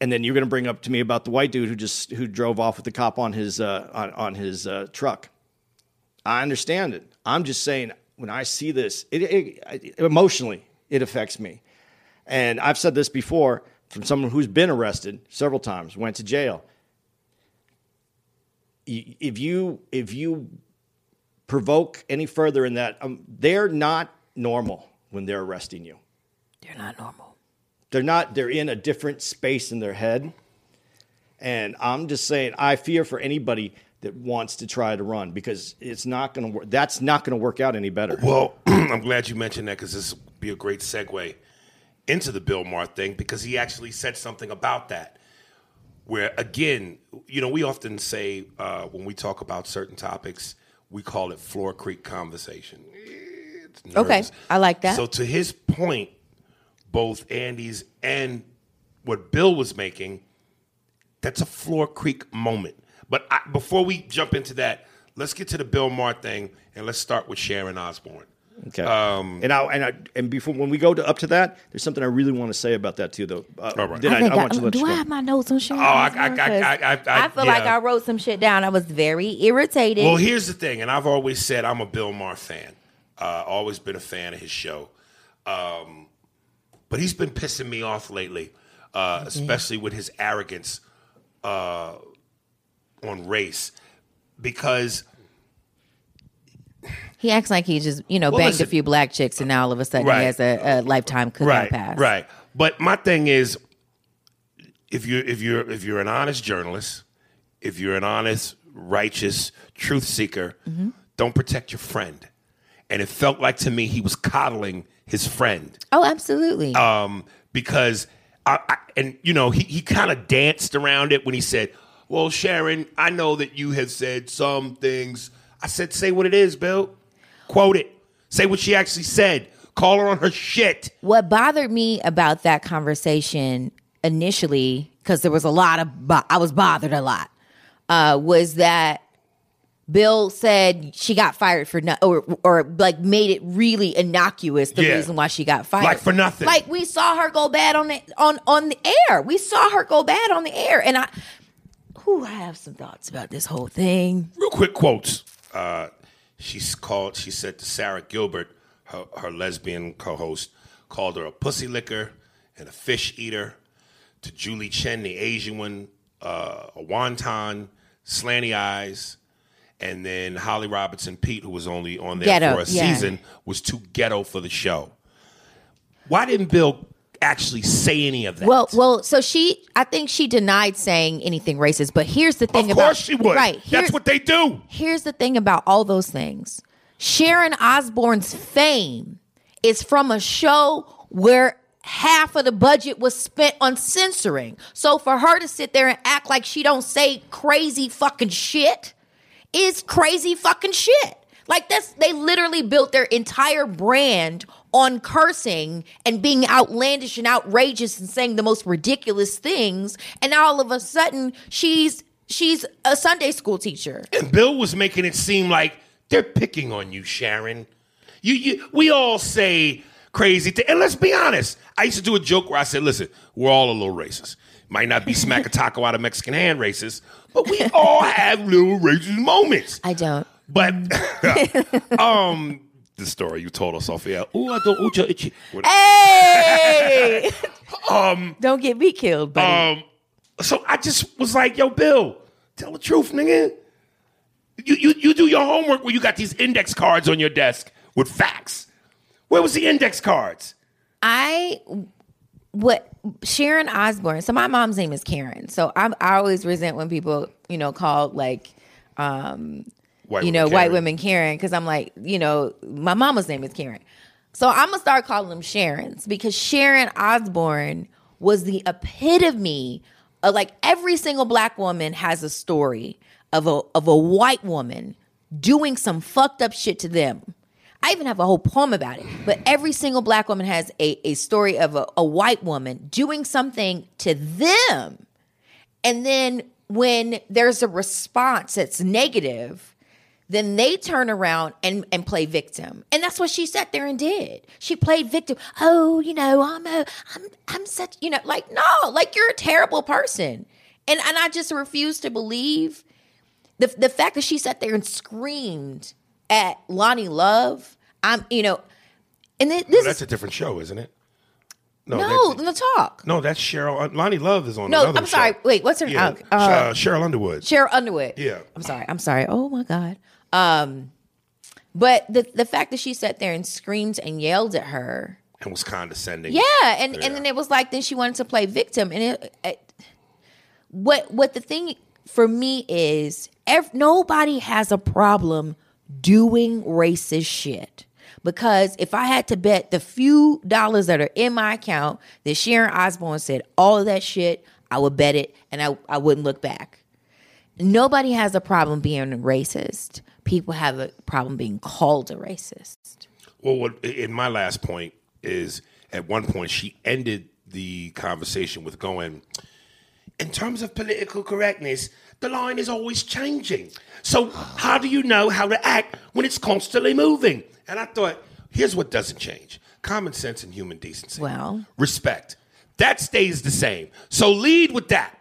And then you're going to bring up to me about the white dude who just who drove off with the cop on his uh, on on his uh, truck. I understand it. I'm just saying when I see this, it, it, it emotionally it affects me. And I've said this before from someone who's been arrested several times, went to jail. If you if you provoke any further in that, um, they're not normal when they're arresting you. they're not normal They're not. They're in a different space in their head. And I'm just saying, I fear for anybody that wants to try to run because it's not going to work. That's not going to work out any better. Well, [clears throat] I'm glad you mentioned that because this will be a great segue into the Bill Maher thing because he actually said something about that. Where again, you know, we often say uh, when we talk about certain topics, we call it floor creek conversation. It's Okay. I like that. So to his point, both Andy's and what Bill was making, that's a floor creek moment. But I, before we jump into that, let's get to the Bill Maher thing and let's start with Sharon Osbourne. Okay. and I and I and before when we go to up to that, there's something I really want to say about that too, though. Uh, All right. then I, think I want you to let do you I have my notes on Sharon? Oh, I- Osbourne? I- I- 'Cause I- I- I feel like. I wrote some shit down. I was very irritated. Well, here's the thing, and I've always said I'm a Bill Maher fan. Uh, always been a fan of his show. Um, but he's been pissing me off lately, uh, especially with his arrogance uh, on race. Because he acts like he just, you know, Well, banged listen. a few black chicks, and now all of a sudden Right. he has a, a lifetime cooking right, pass. right. Right. But my thing is, if you if you're if you're an honest journalist, if you're an honest, righteous truth seeker, Mm-hmm. don't protect your friend. And it felt like to me he was coddling his friend. Oh, absolutely. um, because I, I and you know he he kind of danced around it when he said, "Well, Sharon, I know that you have said some things." I said, "Say what it is, Bill. Quote it. Say what she actually said. Call her on her shit." what bothered me about that conversation initially, because there was a lot of, bo- I was bothered a lot, uh, was that Bill said she got fired for no, or or like made it really innocuous the Yeah. reason why she got fired, Like for nothing. Like we saw her go bad on the on on the air. We saw her go bad on the air, and I, who I have some thoughts about this whole thing. Real quick quotes. Uh, she's called. She said to Sara Gilbert, her, her lesbian co-host, called her a pussy licker and a fish eater. To Julie Chen, the Asian one, uh, a wonton, slanty eyes, and then Holly Robertson Peete, who was only on there Ghetto, for a yeah. season, was too ghetto for the show. Why didn't Bill actually say any of that? Well, well, so she, I think she denied saying anything racist. But here's the thing of about course she would. right. That's what they do. here's the thing about all those things Sharon Osbourne's fame is from a show where half of the budget was spent on censoring. So for her to sit there and act like she don't say crazy fucking shit is crazy fucking shit. Like that's they literally built their entire brand on cursing and being outlandish and outrageous and saying the most ridiculous things and now all of a sudden she's she's a Sunday school teacher. And Bill was making it seem like they're picking on you, Sharon. You, you we all say crazy things. And let's be honest. I used to do a joke where I said, listen, we're all a little racist. Might not be smack a taco out of Mexican hand racist, but we all have little racist moments. I don't. But [laughs] um the story you told us, off Sophia. Ooh, I don't ooh, itchy. Hey! [laughs] um don't get me killed, buddy. Um, so I just was like, yo, Bill, tell the truth, nigga. You, you, you do your homework where you got these index cards on your desk with facts. Where was the index cards? I what Sharon Osbourne. So my mom's name is Karen. So I, I always resent when people you know call like um White you know women white women Karen because I'm like you know my mama's name is Karen. So I'm gonna start calling them Sharons because Sharon Osbourne was the epitome of like every single black woman has a story of a of a white woman doing some fucked up shit to them. I even have a whole poem about it. But every single black woman has a, a story of a, a white woman doing something to them. And then when there's a response that's negative, then they turn around and, and play victim. And that's what she sat there and did. She played victim. Oh, you know, I'm a I'm I'm such, you know, like, no, like you're a terrible person. And and I just refuse to believe the the fact that she sat there and screamed at Loni Love, I'm you know, and then this Oh, that's is a different show, isn't it? no, that- the talk. no, that's Sheryl. Loni Love is on No, I'm sorry. show. Wait, what's her? Yeah, uh, uh, uh, Sheryl Underwood. Sheryl Underwood. Yeah. I'm sorry. I'm sorry. Oh my god. Um, but the the fact that she sat there and screamed and yelled at her. and was condescending. Yeah, and and then it was like then she wanted to play victim, and it, it what what the thing for me is ev- nobody has a problem doing racist shit. Because if I had to bet the few dollars that are in my account that Sharon Osbourne said all of that shit, I would bet it and I, I wouldn't look back. Nobody has a problem being a racist. People have a problem being called a racist. Well, what in my last point is at one point she ended the conversation with going, in terms of political correctness, the line is always changing. So how do you know how to act when it's constantly moving? And I thought, here's what doesn't change: common sense and human decency. Well. respect. That stays the same. So lead with that.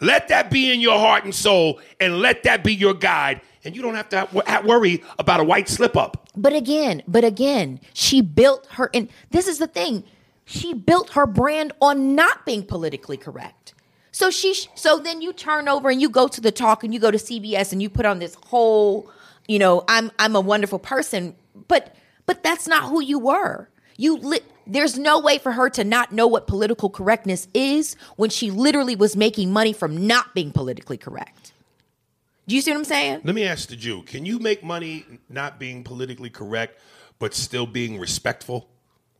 Let that be in your heart and soul, and let that be your guide. And you don't have to worry about a white slip up. But again, but again, she built her and this is the thing. She built her brand on not being politically correct. So she so then you turn over and you go to the talk and you go to CBS and you put on this whole, you know, I'm I'm a wonderful person, but but that's not who you were. You li- there's no way for her to not know what political correctness is when she literally was making money from not being politically correct. Do you see what I'm saying? Let me ask the Jew: Can you make money not being politically correct, but still being respectful?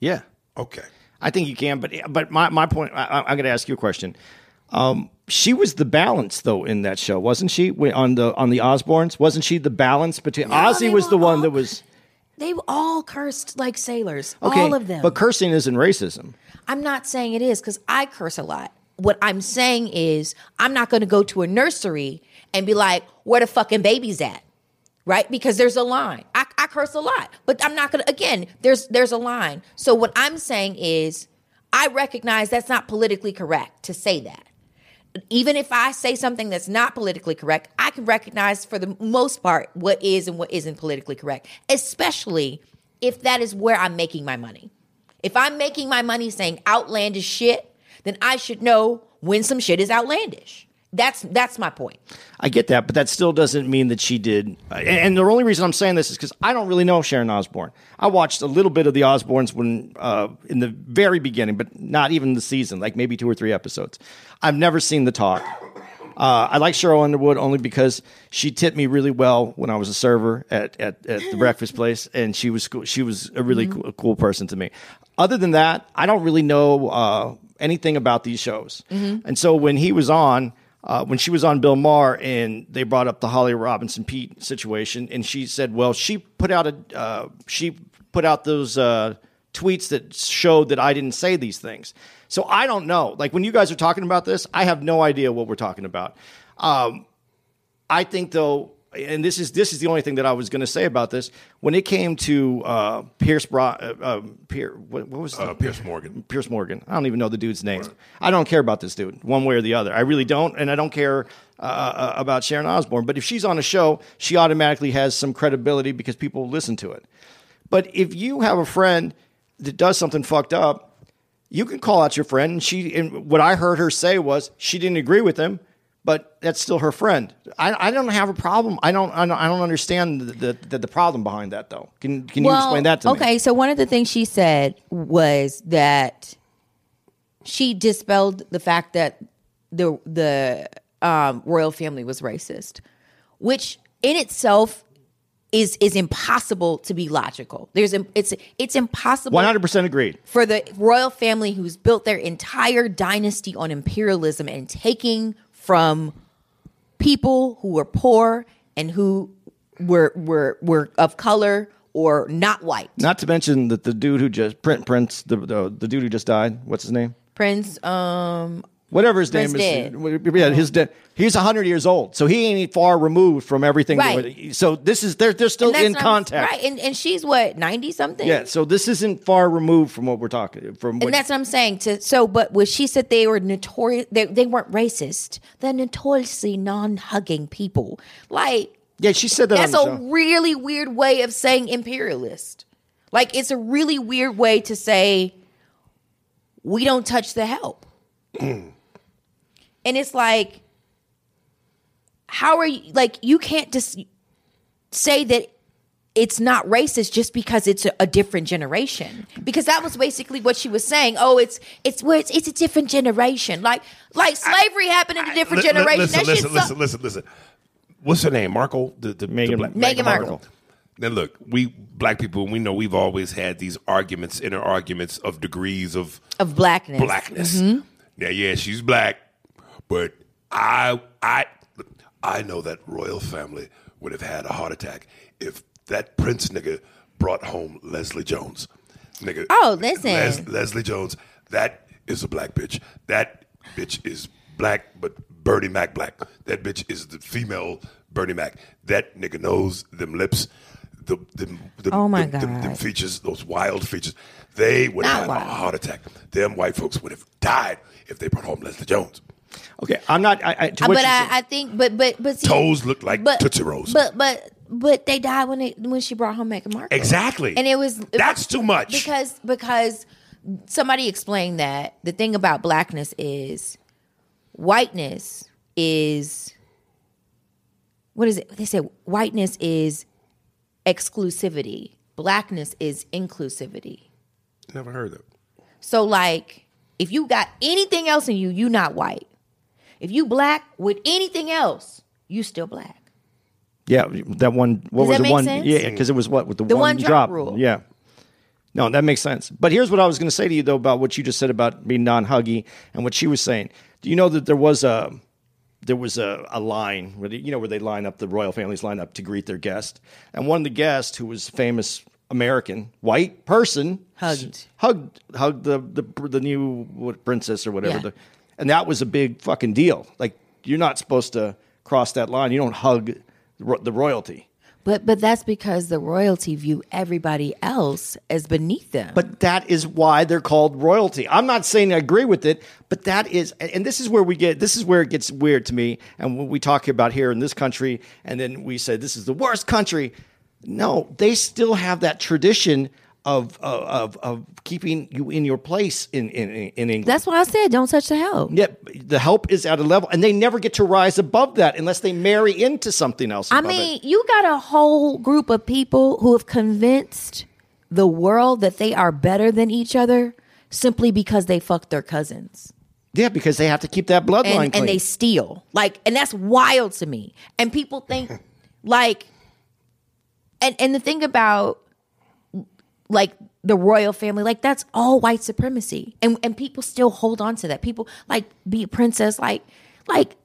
Yeah, Okay. I think you can. But but my, my point, I, I- I'm going to ask you a question. Um, she was the balance though in that show, wasn't she? On the on the Osbournes, wasn't she the balance between Ozzy was were the one all- that was They all cursed like sailors. okay, all of them. But cursing isn't racism. I'm not saying it is because I curse a lot. What I'm saying is I'm not going to go to a nursery and be like, where the fucking baby's at? Right? Because there's a line. I, I curse a lot, but I'm not going to, again, there's, there's a line. So what I'm saying is I recognize that's not politically correct to say that. Even if I say something that's not politically correct, I can recognize for the most part what is and what isn't politically correct, especially if that is where I'm making my money. If I'm making my money saying outlandish shit, then I should know when some shit is outlandish. That's that's my point. I get that, but that still doesn't mean that she did. And, and the only reason I'm saying this is because I don't really know Sharon Osbourne. I watched a little bit of the Osbournes when uh, in the very beginning, but not even the season, like maybe two or three episodes. I've never seen the talk. Uh, I like Sheryl Underwood only because she tipped me really well when I was a server at, at, at the breakfast place, and she was cool. she was a really cool, cool person to me. Other than that, I don't really know uh, anything about these shows. And so when he was on, uh, when she was on Bill Maher, and they brought up the Holly Robinson Peete situation, and she said, "Well, she put out a uh, she put out those." Uh, tweets that showed that I didn't say these things. So I don't know. Like when you guys are talking about this, I have no idea what we're talking about. Um, I think though, and this is this is the only thing that I was going to say about this. When it came to uh, Pierce, Bro- uh, um, Pier, what, what was the, Uh, Pierce Morgan. Pierce Morgan. I don't even know the dude's name. I don't care about this dude one way or the other. I really don't, and I don't care uh, uh, about Sharon Osbourne. But if she's on a show, she automatically has some credibility because people listen to it. But if you have a friend that does something fucked up, you can call out your friend. And she, and what I heard her say was she didn't agree with him, but that's still her friend. I, I don't have a problem. I don't, I don't, I don't understand the, the, the problem behind that though. Can, can you explain that to me? okay, so one of the things she said was that she dispelled the fact that the the um, royal family was racist, which in itself is is impossible to be logical. There's it's it's impossible. One hundred percent agreed. for the royal family who's built their entire dynasty on imperialism and taking from people who were poor and who were were were of color or not white. Not to mention that the dude who just Print Prince, the, the the dude who just died. What's his name? Prince, um, Whatever his Prince name is. Yeah, uh-huh. his de- he's hundred years old, so he ain't far removed from everything. Right. So this is they're they're still in contact. right? And and she's what ninety something. Yeah. So this isn't far removed from what we're talking from. What, And that's what I'm saying. To so, but when she said they were notorious, they, they weren't racist. They're notoriously non-hugging people. Like yeah, she said that. that's a really weird way of saying imperialist. Like it's a really weird way to say we don't touch the help. [clears throat] and it's like, how are you? Like you can't just say that it's not racist just because it's a, a different generation because that was basically what she was saying oh it's it's where it's, it's a different generation like like slavery happened in a different Li- li- generation Listen, that listen, shit's listen, so- listen, listen. What's her name? Markle? The, the, Meghan- the black, Meghan Markle. Now look, we black people, we know we've always had these arguments, inner arguments of degrees of of blackness blackness. Mm-hmm. Now, yeah, she's black, but I, I, I know that royal family would have had a heart attack if that prince nigga brought home Leslie Jones. Nigga. Oh, listen. Leslie Jones. That is a black bitch. That bitch is black, but Bernie Mac black. That bitch is the female Bernie Mac. That nigga knows them lips. The, them, them, Oh, my them God. features, those wild features, they would Not have had a heart attack. Them white folks would have died if they brought home Leslie Jones. Okay, I'm not. I, I, to Uh, what but you said- I, I think but but but see, Toes look like but, Tootsie Rolls. but but but they died when they when she brought home Meghan Markle exactly. and it was it That's too much. because because somebody explained that the thing about blackness is whiteness is what is it they say whiteness is exclusivity blackness is inclusivity Never heard of it. so like if you got anything else in you you not white if you black with anything else you still black yeah, that one. What Does was that the make one? sense? Yeah, because it was what with the, The one, drop rule. Yeah. No, that makes sense. But here's what I was going to say to you though about what you just said about being non-huggy and what she was saying. Do you know that there was a there was a, a line where they, you know where they line up the royal families line up to greet their guest, and one of the guests who was famous American white person Hugged. hugged hugged the the, the new what, princess or whatever, Yeah. the, and that was a big fucking deal. Like you're not supposed to cross that line. You don't hug the royalty. but but that's because the royalty view everybody else as beneath them But that is why they're called royalty. I'm not saying I agree with it, but that is, and this is where we get, this is where it gets weird to me. And when we talk about here in this country, and then we say this is the worst country. No, they still have that tradition of of of keeping you in your place in in in England. that's why i said don't touch the help yeah, the help is at a level, and they never get to rise above that unless they marry into something else. I above it. mean, you got a whole group of people who have convinced the world that they are better than each other simply because they fucked their cousins. Yeah, because they have to keep that bloodline and, clean. and they steal. Like, and that's wild to me. And people think [laughs] like and and the thing about like the royal family, like that's all white supremacy. And and people still hold on to that. People like be a princess, like like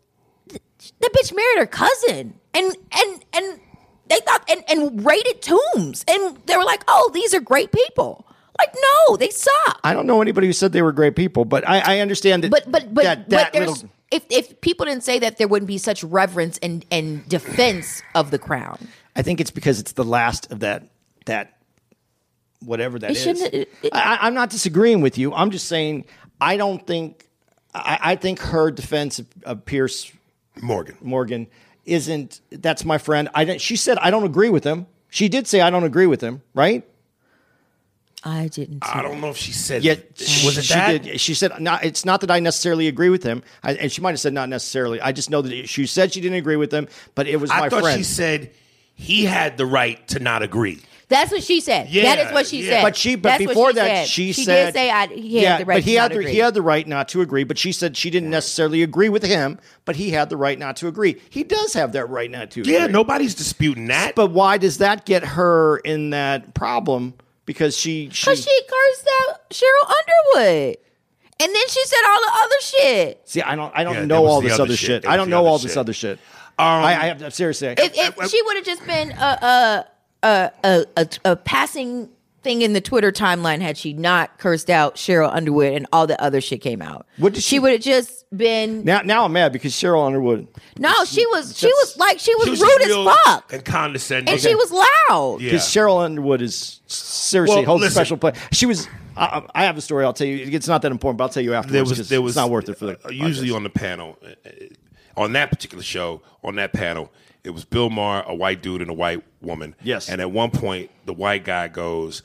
th- the bitch married her cousin. And and and they thought and, and raided tombs. And they were like, oh, these are great people. Like, no, they suck. I don't know anybody who said they were great people, but I, I understand that. But but but that, but there's little, if if people didn't say that, there wouldn't be such reverence and and defense of the crown. I think it's because it's the last of that that whatever that It is. it- it- I, I'm not disagreeing with you. I'm just saying I don't think I, I think her defense of, of Pierce Morgan. Morgan isn't. That's my friend. I she said I don't agree with him. She did say I don't agree with him. Right? I didn't. I don't know if she said. Yeah, was it she that? Did, she said, "Not." It's not that I necessarily agree with him, I, and she might have said not necessarily. I just know that she said she didn't agree with him, but it was I my thought friend. she said he had the right to not agree. That's what she said. Yeah, that is what she yeah. said. But she, but That's what before she that, said. she, she said, did say I, he yeah, had the right but he to had not the, agree. he had the right not to agree. But she said she didn't necessarily agree with him, but he had the right not to agree. He does have that right not to. Agree. Yeah, agree. nobody's disputing that. But why does that get her in that problem? Because she, she, Because she cursed out Sheryl Underwood. And then she said all the other shit. see, I don't, I don't Yeah, know all this other other shit. shit. I don't know other all this other shit. Um, I, I have seriously. If, if uh, uh, she would have just been a, a, a, a, a, a passing thing in the Twitter timeline had she not cursed out Sheryl Underwood and all the other shit came out. What did she, she- would have just been now, now I'm mad because Sheryl Underwood. No, she was she was like she was, She was rude as fuck. and condescending. And she was loud. Yeah. because Sheryl Underwood is seriously Well, holds a special place. She was. I, I have a story. I'll tell you. It's not that important, but I'll tell you afterwards. there was 'cause there was it's not worth it for the uh, usually on the panel uh, uh, on that particular show on that panel it was Bill Maher a white dude and a white woman Yes. and at one point the white guy goes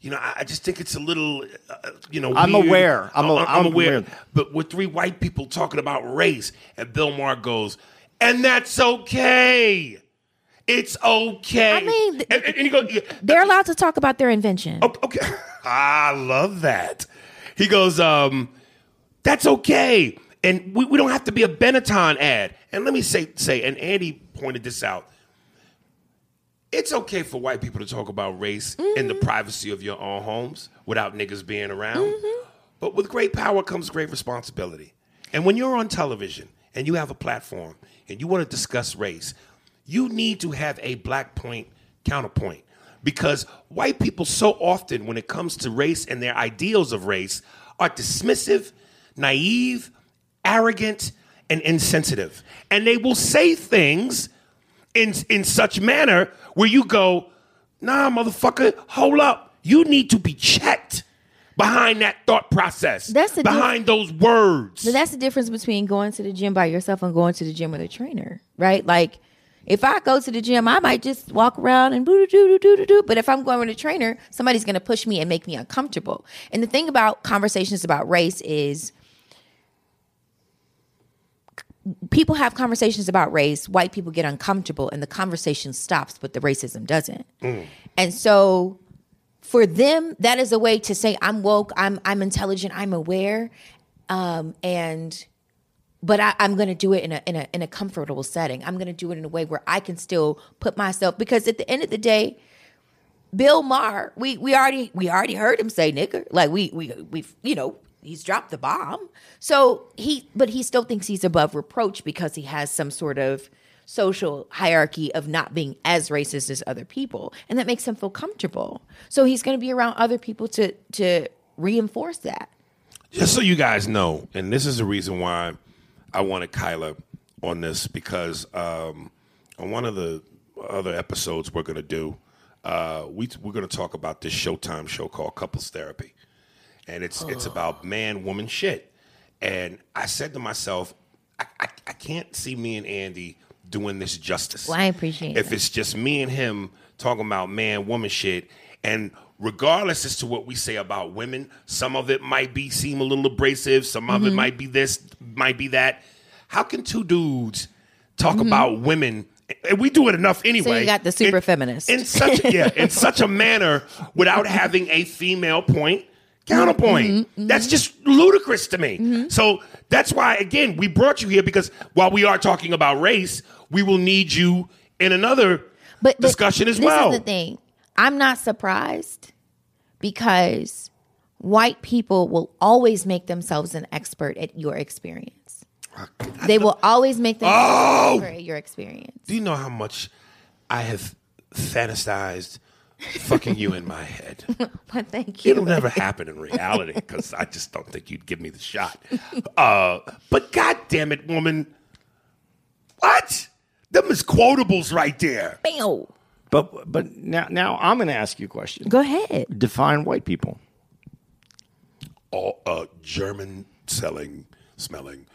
you know I, I just think it's a little uh, you know I'm weird. aware. I'm a- Uh, I'm aware aware. but with three white people talking about race and Bill Maher goes and that's okay it's okay I mean, and, and, and he goes yeah, They're allowed to talk about their invention. Oh, okay. [laughs] I love that. He goes, um, that's okay. And we, we don't have to be a Benetton ad. And let me say, say, and Andy pointed this out. It's okay for white people to talk about race in the mm-hmm. privacy of your own homes without niggas being around. Mm-hmm. But with great power comes great responsibility. And when you're on television and you have a platform and you want to discuss race, you need to have a black point counterpoint. Because white people so often, when it comes to race and their ideals of race, are dismissive, naive, arrogant, and insensitive. And they will say things in in such manner where you go, nah, motherfucker, hold up. You need to be checked behind that thought process. That's the behind those words. So that's the difference between going to the gym by yourself and going to the gym with a trainer, right? Like, if I go to the gym, I might just walk around and boo doo doo doo doo doo. But if I'm going with a trainer, somebody's going to push me and make me uncomfortable. And the thing about conversations about race is people have conversations about race, white people get uncomfortable and the conversation stops, but the racism doesn't. And so for them, that is a way to say I'm woke, I'm I'm intelligent, I'm aware, um, and but I, I'm going to do it in a in a in a comfortable setting. I'm going to do it in a way where I can still put myself because at the end of the day, Bill Maher, we we already we already heard him say nigger. Like we we we you know he's dropped the bomb. So he but he still thinks he's above reproach because he has some sort of social hierarchy of not being as racist as other people, and that makes him feel comfortable. So he's going to be around other people to to reinforce that. Just so you guys know, and this is the reason why I wanted Kyla on this because um, on one of the other episodes we're going to do, uh, we, we're going to talk about this Showtime show called Couples Therapy. And it's, it's about man woman shit. And I said to myself, I, I, I can't see me and Andy doing this justice. Well, I appreciate If that. it's just me and him talking about man woman shit and regardless as to what we say about women some of it might be seem a little abrasive some of it Mm-hmm. might be this might be that how can two dudes talk Mm-hmm. about women and we do it enough anyway got the super in- feminist. in such yeah in such a [laughs] manner without having a female point Counterpoint. Mm-hmm, mm-hmm. That's just ludicrous to me. Mm-hmm. So that's why, again, we brought you here because while we are talking about race, we will need you in another but, but discussion as this well. is the thing. I'm not surprised because white people will always make themselves an expert at your experience. They will always make themselves Oh! an expert at your experience. Do you know how much I have fantasized fucking you in my head? [laughs] But thank you. It'll never happen in reality because I just don't think you'd give me the shot. Uh, but god damn it, woman. What? Them is quotables right there. Bam. But but now now I'm going to ask you a question. Go ahead. Define white people. All uh, German selling, smelling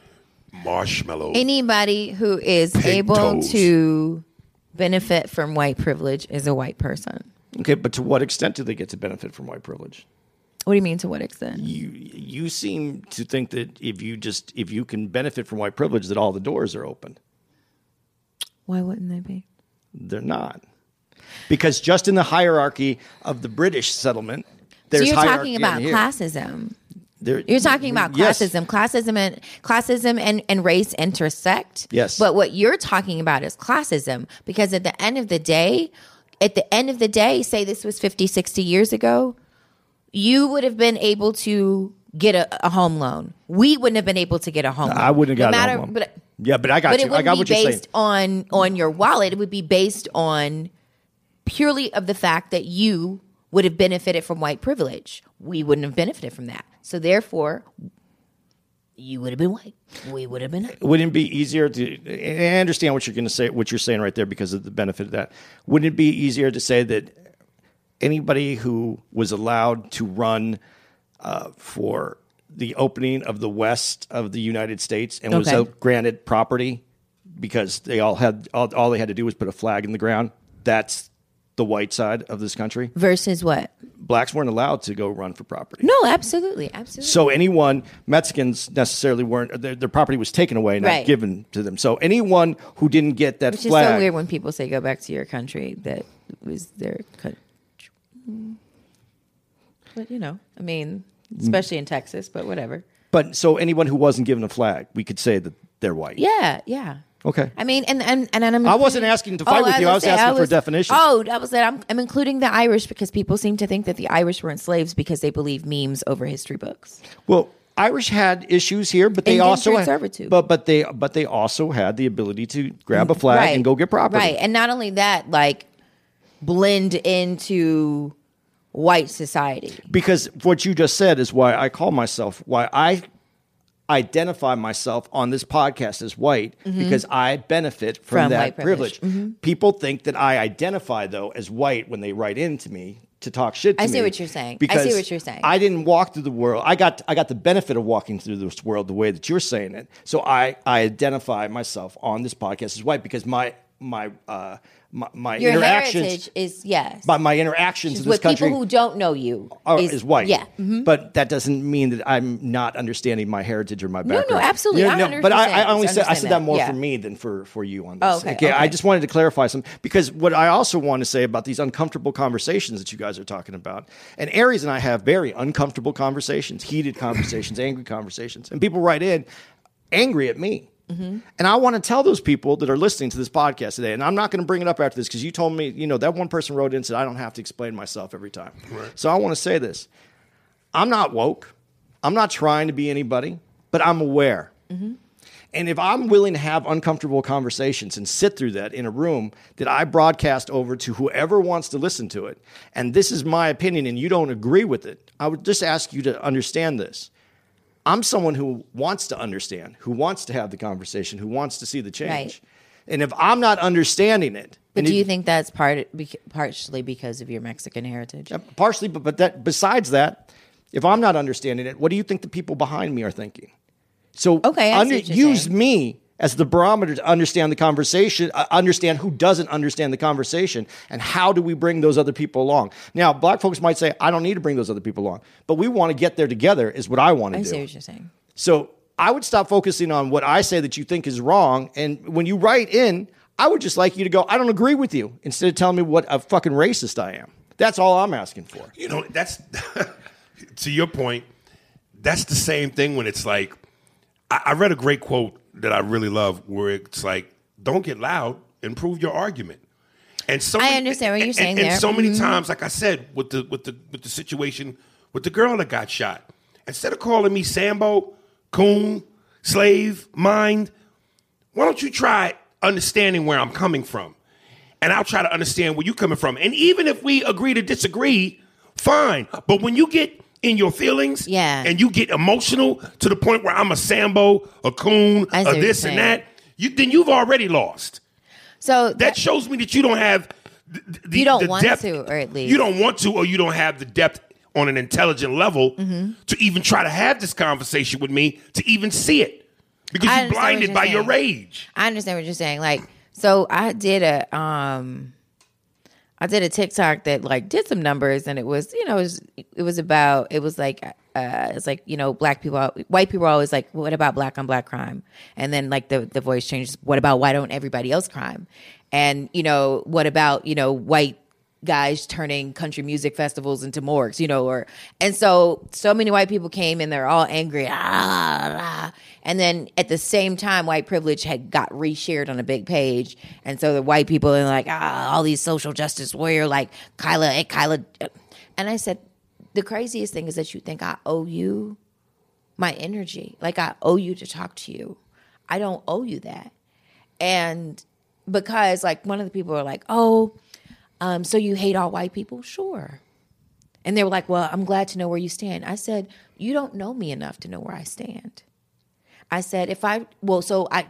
marshmallow. Anybody who is Pig able toes. to benefit from white privilege is a white person. Okay, but to what extent do they get to benefit from white privilege? What do you mean to what extent? You you seem to think that if you just if you can benefit from white privilege, that all the doors are open. Why wouldn't they be? They're not, because just in the hierarchy of the British settlement, there's so you're talking about classism. There- You're talking about Yes. classism. Classism and classism and, and race intersect. Yes. But what you're talking about is classism because at the end of the day, at the end of the day, say this was 50, 60 years ago, you would have been able to get a, a home loan. We wouldn't have been able to get a home loan. I wouldn't have No got a home loan. But, Yeah, but I got but you. it I got be what you're saying. based on on your wallet. It would be based on purely of the fact that you would have benefited from white privilege. We wouldn't have benefited from that. So therefore, you would have been white. We would have been. Wouldn't it be easier to? and I understand what you're going to say, what you're saying right there, because of the benefit of that. Wouldn't it be easier to say that anybody who was allowed to run uh, for the opening of the west of the United States and was Okay. out granted property because they all had all, all they had to do was put a flag in the ground. That's the white side of this country. Versus what? Blacks weren't allowed to go run for property. No, absolutely, absolutely. So anyone Mexicans necessarily weren't their, their property was taken away, not Right. given to them. So anyone who didn't get that Which is so weird when people say "go back to your country." That was their country. Mm. But you know, I mean, mm. especially in Texas, but whatever. but so anyone who wasn't given a flag, we could say that they're white. Yeah, yeah. Okay. I mean, and and and I'm I wasn't asking to oh, fight with you. I was asking for a definition. Oh, that was it. I'm, I'm including the Irish because people seem to think that the Irish were slaves because they believe memes over history books. Well, Irish had issues here, but they Indentured also had, servitude. but but they but they also had the ability to grab a flag and go get property. Right, and not only that, like blend into white society. because what you just said is why I call myself why I identify myself on this podcast as white because I benefit from, Mm-hmm. From that white privilege. Mm-hmm. People think that I identify though as white when they write into me to talk shit to I see what you're saying. I see what you're saying. I didn't walk through the world. I got I got the benefit of walking through this world the way that you're saying it. So I I identify myself on this podcast as white because my my uh my, my Your interactions heritage is yes. by my interactions in this with country people who don't know you are, is, white. Yeah. mhm. But that doesn't mean that I'm not understanding my heritage or my background. No, no, absolutely. I no, but I, I only said I said that that. more Yeah. for me than for, for you on Oh, this. okay, I just wanted to clarify some because what I also want to say about these uncomfortable conversations that you guys are talking about, and Aries and I have very uncomfortable conversations, heated conversations, [laughs] angry conversations, and people write in angry at me. Mm-hmm. And I want to tell those people that are listening to this podcast today, and I'm not going to bring it up after this because you told me, you know, that one person wrote in and said, I don't have to explain myself every time. So I want to say this I'm not woke. I'm not trying to be anybody, but I'm aware. And if I'm willing to have uncomfortable conversations and sit through that in a room that I broadcast over to whoever wants to listen to it, and this is my opinion and you don't agree with it, I would just ask you to understand this. I'm someone who wants to understand, who wants to have the conversation, who wants to see the change. Right. And if I'm not understanding it, But do you think that's part partially because of your Mexican heritage? partially, but, but that besides that, if I'm not understanding it, what do you think the people behind me are thinking? So Okay, I see what you're use saying. me as the barometer to understand the conversation, uh, understand who doesn't understand the conversation, and how do we bring those other people along. Now, black folks might say, I don't need to bring those other people along, but we want to get there together, is what I want to do. I do. see what you're saying. So I would stop focusing on what I say that you think is wrong. And when you write in, I would just like you to go, I don't agree with you, instead of telling me what a fucking racist I am. That's all I'm asking for. You know, that's [laughs] to your point, that's the same thing when it's like, I, I read a great quote that I really love where it's like, don't get loud, improve your argument. And so I understand what you're and- saying and, there. so many Mhm. times, like I said, with the with the with the situation with the girl that got shot, instead of calling me Sambo, coon, slave, mind, why don't you try understanding where I'm coming from? And I'll try to understand where you're coming from. And even if we agree to disagree, fine. But when you get in your feelings Yeah. and you get emotional to the point where I'm a Sambo, a coon, a this and that, you, then you've already lost. So That shows me that you don't have th- th- the, You don't want depth. to, or at least- You don't want to, or you don't have the depth on an intelligent level Mm-hmm. to even try to have this conversation with me to even see it. Because you're blinded you're by your rage. I understand what you're saying. Like, so I did a um I did a TikTok that like did some numbers and it was, you know, it was it was about it was like uh it's like, you know, black people white people are always like, what about black on black crime? And then like the the voice changes, what about why don't everybody else crime? And, you know, what about, you know, white guys turning country music festivals into morgues, you know, or and so so many white people came and they're all angry, ah, and then at the same time, white privilege had got reshared on a big page, and so the white people are like, ah, all these social justice warrior like Kyla, hey, Kyla, and I said, the craziest thing is that you think I owe you my energy, like I owe you to talk to you. I don't owe you that, and because like one of the people are like, oh um, so you hate all white people? Sure. And they were like, well, I'm glad to know where you stand. I said, you don't know me enough to know where I stand. I said, if I, well, so I,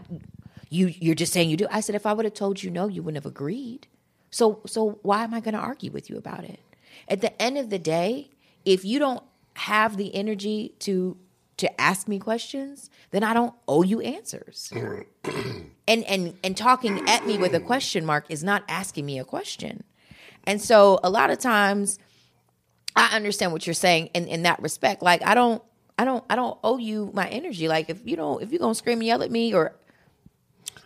you, you're just saying you do. I said, if I would have told you no, you wouldn't have agreed. So, so why am I going to argue with you about it? At the end of the day, if you don't have the energy to to ask me questions, then I don't owe you answers. [clears throat] and and and talking at me with a question mark is not asking me a question. And so a lot of times I understand what you're saying in, in that respect. Like I don't I don't I don't owe you my energy. Like if you don't if you're gonna scream and yell at me or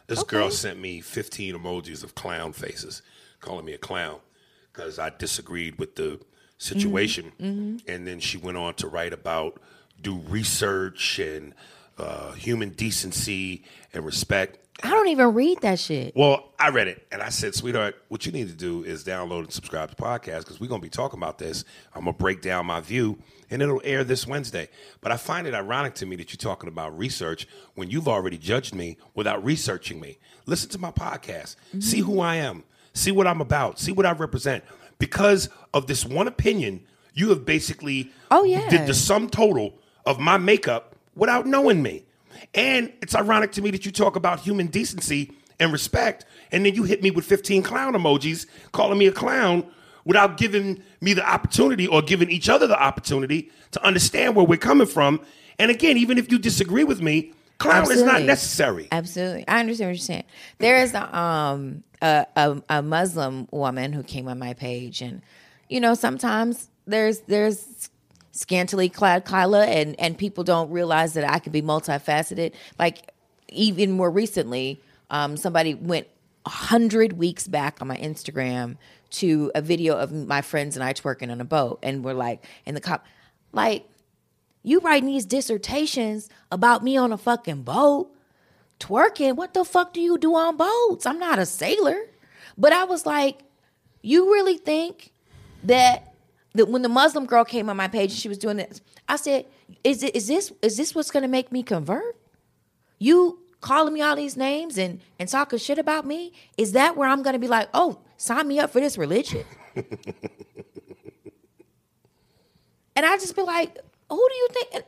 This Okay. girl sent me 15 emojis of clown faces, calling me a clown because I disagreed with the situation. Mm-hmm. And then she went on to write about do research and uh, human decency and respect. I don't even read that shit. Well, I read it and I said, sweetheart, what you need to do is download and subscribe to the podcast because we're going to be talking about this. I'm going to break down my view and it'll air this Wednesday. But I find it ironic to me that you're talking about research when you've already judged me without researching me. Listen to my podcast, mm-hmm. see who I am, see what I'm about, see what I represent. Because of this one opinion, you have basically Oh, yeah. did the sum total of my makeup without knowing me. And it's ironic to me that you talk about human decency and respect, and then you hit me with 15 clown emojis calling me a clown without giving me the opportunity or giving each other the opportunity to understand where we're coming from. And again, even if you disagree with me, clown is not necessary. Absolutely, I understand what you're saying. There is a, um a, a a Muslim woman who came on my page, and you know sometimes there's there's scantily clad Kyla, and and people don't realize that I can be multifaceted. Like even more recently, um, somebody went hundred weeks back on my Instagram to a video of my friends and I twerking on a boat, and we're like, and the cop, like, you writing these dissertations about me on a fucking boat twerking. What the fuck do you do on boats? I'm not a sailor. But I was like, you really think that that when the Muslim girl came on my page and she was doing this, I said, is it is this is this what's gonna make me convert? You calling me all these names and and talking shit about me? Is that where I'm gonna be like, oh, sign me up for this religion? [laughs] and I just be like, who do you think?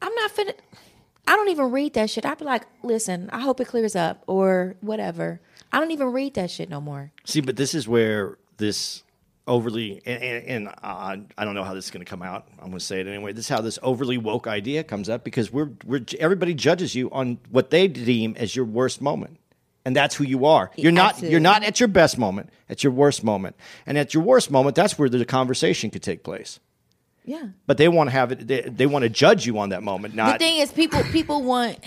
I'm not finna. I don't even read that shit. I'd be like, listen, I hope it clears up or whatever. I don't even read that shit no more. See, but this is where this overly and, and, and uh, I don't know how this is going to come out. I'm going to say it anyway. This is how this overly woke idea comes up because we're we're everybody judges you on what they deem as your worst moment. And that's who you are. You're not Absolutely. you're not at your best moment, at your worst moment. And at your worst moment, that's where the conversation could take place. Yeah. But they want to have it they, they want to judge you on that moment, not The thing is, people people want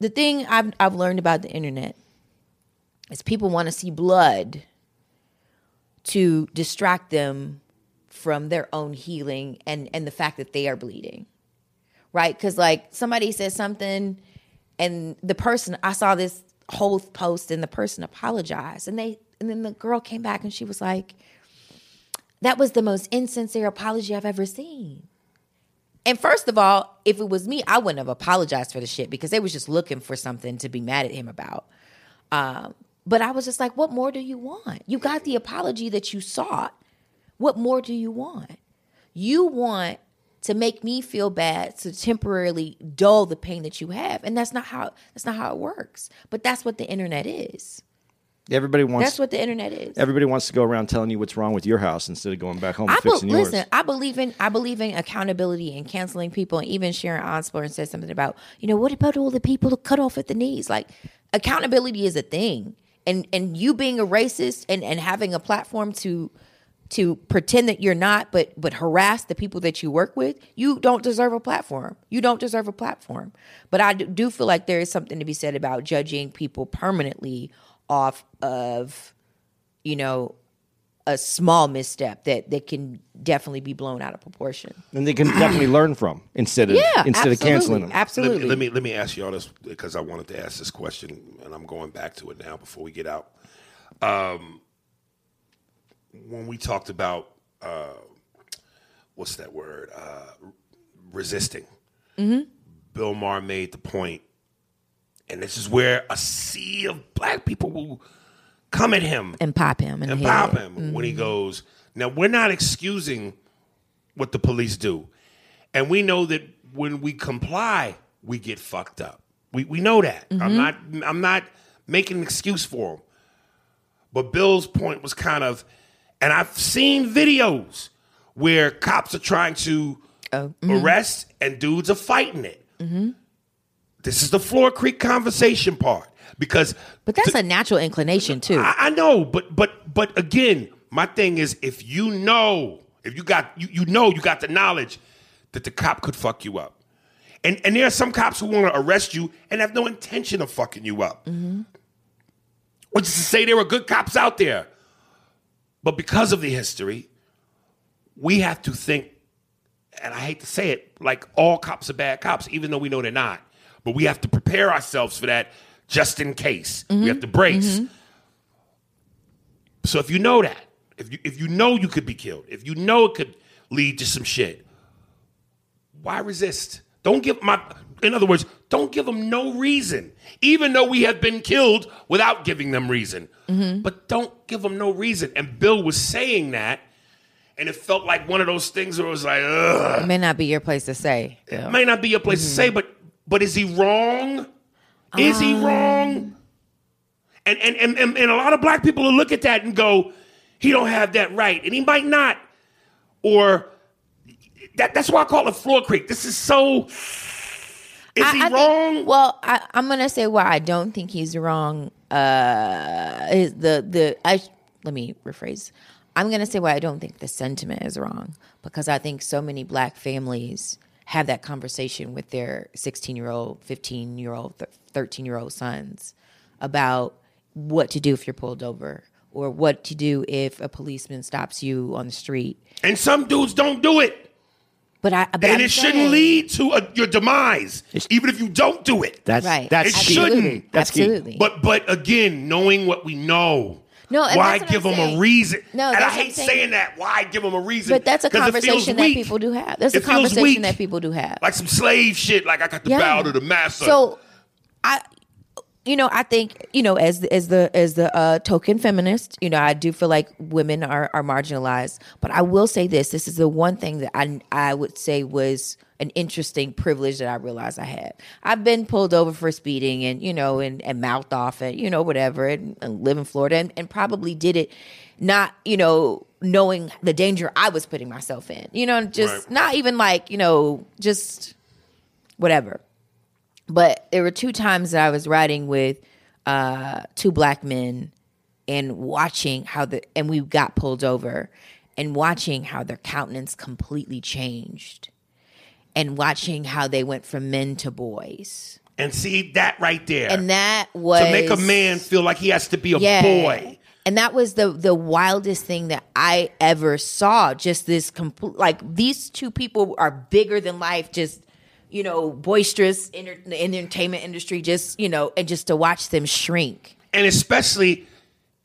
the thing I've I've learned about the internet is people want to see blood to distract them from their own healing and and the fact that they are bleeding right because like somebody says something and the person i saw this whole post and the person apologized and they and then the girl came back and she was like that was the most insincere apology i've ever seen and first of all, if it was me, I wouldn't have apologized for the shit because they was just looking for something to be mad at him about. Um, but I was just like, what more do you want? You got the apology that you sought. What more do you want? You want to make me feel bad to temporarily dull the pain that you have, and that's not how that's not how it works. But that's what the internet is. Everybody wants. That's what the internet is. Everybody wants to go around telling you what's wrong with your house instead of going back home I and be- fixing yours. listen. I believe in I believe in accountability and canceling people. And even Sharon Osbourne said something about you know what about all the people who cut off at the knees? Like accountability is a thing, and and you being a racist and and having a platform to to pretend that you're not, but but harass the people that you work with, you don't deserve a platform. You don't deserve a platform. But I do- feel like there is something to be said about judging people permanently off of, you know, a small misstep that that can definitely be blown out of proportion. and they can definitely learn from instead of Yeah, instead of canceling them. Let Absolutely. me, let me let me ask y'all this because I wanted to ask this question, and I'm going back to it now before we get out. Um, when we talked about uh, what's that word? Uh, resisting. Bill Maher made the point, and this is where a sea of black people will come at him and pop him in and pop head. him when he mm-hmm. goes. Now we're not excusing what the police do, and we know that when we comply, we get fucked up. We we know that. I'm mm-hmm. not I'm not making an excuse for him. But Bill's point was kind of, and I've seen videos where cops are trying to oh, mm-hmm. arrest and dudes are fighting it. This is the Floor Creek conversation part because But that's a natural inclination too. I, I know, but but but again, my thing is if you know, if you got you, you know you got the knowledge that the cop could fuck you up. And and there are some cops who want to arrest you and have no intention of fucking you up. Mm-hmm. Which is to say there are good cops out there. But because of the history, we have to think, and I hate to say it, like all cops are bad cops, even though we know they're not. But we have to prepare ourselves for that just in case. We mm-hmm. have to brace. Mm-hmm. So if you know that, if you if you know you could be killed, if you know it could lead to some shit, why resist? Don't give my in other words, don't give them no reason. Even though we have been killed without giving them reason. Mm-hmm. But don't give them no reason. And Bill was saying that, and it felt like one of those things where it was like, ugh. it may not be your place to say. It may not be your place to say, but but is he wrong? Is he wrong? And and, and and and a lot of black people will look at that and go, he don't have that right, and he might not, or that that's why I call it floor creek. This is so. Is I- he I think- wrong? well, I, I'm gonna say why I don't think he's wrong. Uh, is the the I let me rephrase. I'm gonna say why I don't think the sentiment is wrong because I think so many black families have that conversation with their 16 year old, 15 year old, 13 year old sons about what to do if you're pulled over or what to do if a policeman stops you on the street. and some dudes don't do it, But I but and I'm it shouldn't lead to a, your demise, even if you don't do it. That's Right. that's It key. shouldn't. That's key. Absolutely. But but again, knowing what we know. No, and why give them a reason? No, and I that's what I'm hate saying. saying that. Why give them a reason? But that's a conversation that weak. people do have. That's It a conversation that people do have. like some slave shit. Like I got to bow to the master. So, I, you know, I think you know, as the, as the as the uh, token feminist, you know, I do feel like women are are marginalized. But I will say this: this is the one thing that I I would say was an interesting privilege that I realized I had. I've been pulled over for speeding and you know and, and mouthed off and you know whatever and, and live in Florida and, and probably did it not you know knowing the danger I was putting myself in. You know, just Right. not even like you know just whatever. But there were two times that I was riding with uh, two black men and watching how the and we got pulled over and watching how their countenance completely changed and watching how they went from men to boys. and see that right there. And that was to make a man feel like he has to be a Yeah. boy. and that was the the wildest thing that I ever saw. Just this complete, like these two people are bigger than life. Just you know, boisterous in the entertainment industry. Just you know, and just to watch them shrink. and especially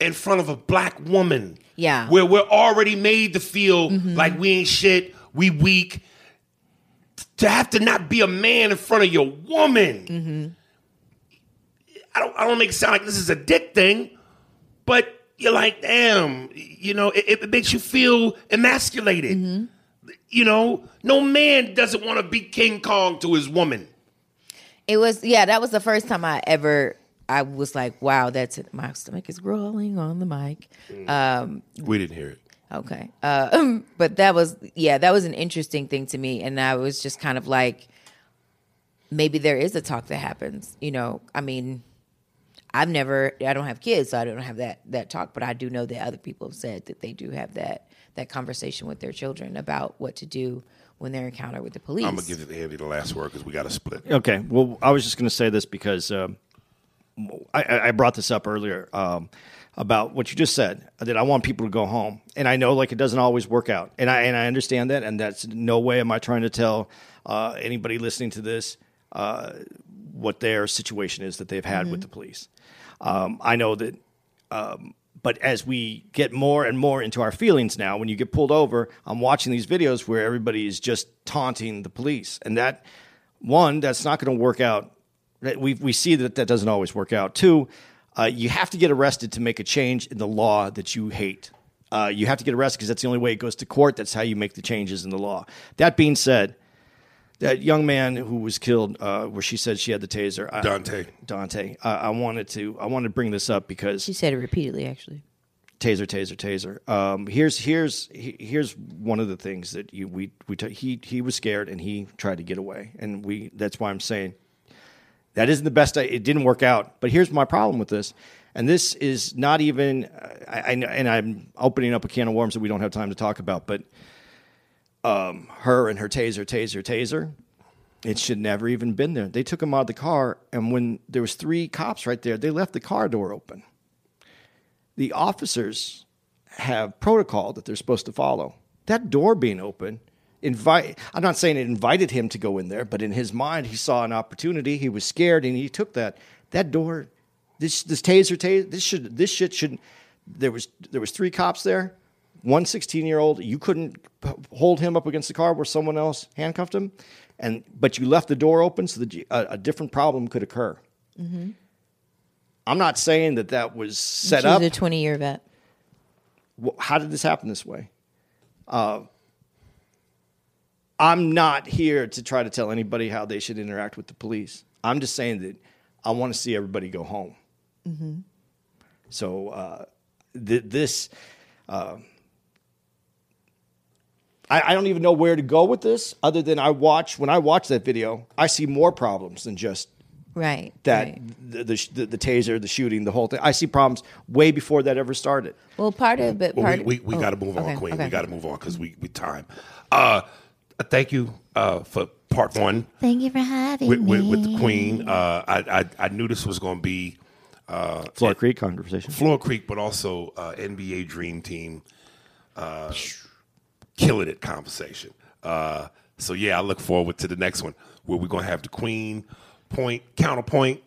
in front of a black woman. Yeah. Where we're already made to feel mm-hmm. like we ain't shit, we weak. To have to not be a man in front of your woman. Mm-hmm. I don't I don't make it sound like this is a dick thing, but you're like, damn, you know, it, it makes you feel emasculated. Mm-hmm. You know, no man doesn't want to be King Kong to his woman. It was yeah, that was the first time I ever I was like, wow, that's it. My stomach is growling on the mic. Um, We didn't hear it. okay. Uh, [laughs] but that was yeah, that was an interesting thing to me and I was just kind of like maybe there is a talk that happens, you know. I mean, I've never I don't have kids, so I don't have that that talk, but I do know that other people have said that they do have that that conversation with their children about what to do when they're encountered with the police. I'm gonna give it to Andy the last word because we got to split. Okay. Well, I was just going to say this because um, I- I, I brought this up earlier um, about what you just said that I want people to go home, and I know like it doesn't always work out, and I and I understand that, and that's no way am I trying to tell uh, anybody listening to this uh, what their situation is that they've had with the police. Um, I know that but as we get more and more into our feelings now, when you get pulled over, I'm watching these videos where everybody is just taunting the police, and that one, that's not going to work out. We we see that that doesn't always work out. Two, uh, you have to get arrested to make a change in the law that you hate. Uh, you have to get arrested because that's the only way it goes to court. That's how you make the changes in the law. That being said, that young man who was killed, uh, where she said she had the taser, I- Daunte. Daunte. I, I wanted to I wanted to bring this up because she said it repeatedly actually. taser, taser, taser. Um, here's here's he- here's one of the things that you we we t- he he was scared and he tried to get away, and we that's why I'm saying that isn't the best. I, it didn't work out, but here's my problem with this, and this is not even. I, I know- and I'm opening up a can of worms that we don't have time to talk about, but um, her and her taser, taser, taser. It should never even been there. They took him out of the car, and when there was three cops right there, they left the car door open the officers have protocol that they're supposed to follow. That door being open, invite. I'm not saying it invited him to go in there, but in his mind, he saw an opportunity. He was scared, and he took that. That door, this this taser, taser, this should this shit shouldn't. There was there was three cops there. One 16 year old, you couldn't hold him up against the car where someone else handcuffed him, and but you left the door open so that you, a, a different problem could occur. I'm not saying that that was set she up a twenty year vet. how did this happen this way? Uh, I'm not here to try to tell anybody how they should interact with the police. I'm just saying that I want to see everybody go home. So uh, th- this, uh, I, I don't even know where to go with this, other than I watch when I watch that video, I see more problems than just Right. that right. the, the the the taser, the shooting, the whole thing. I see problems way before that ever started. Well, part of it. Well, Part we, we, we oh, got to move on, okay, Queen. okay. We got to move on because we, we time. Uh, uh, thank you uh, for part one Thank you for having with, me. with, with the Queen. Uh, I, I I knew this was going to be uh Floor Creek conversation. Floor Creek, but also uh, NBA Dream Team, uh, killing it conversation. Uh, so yeah, I look forward to the next one where we're gonna have the Queen point counterpoint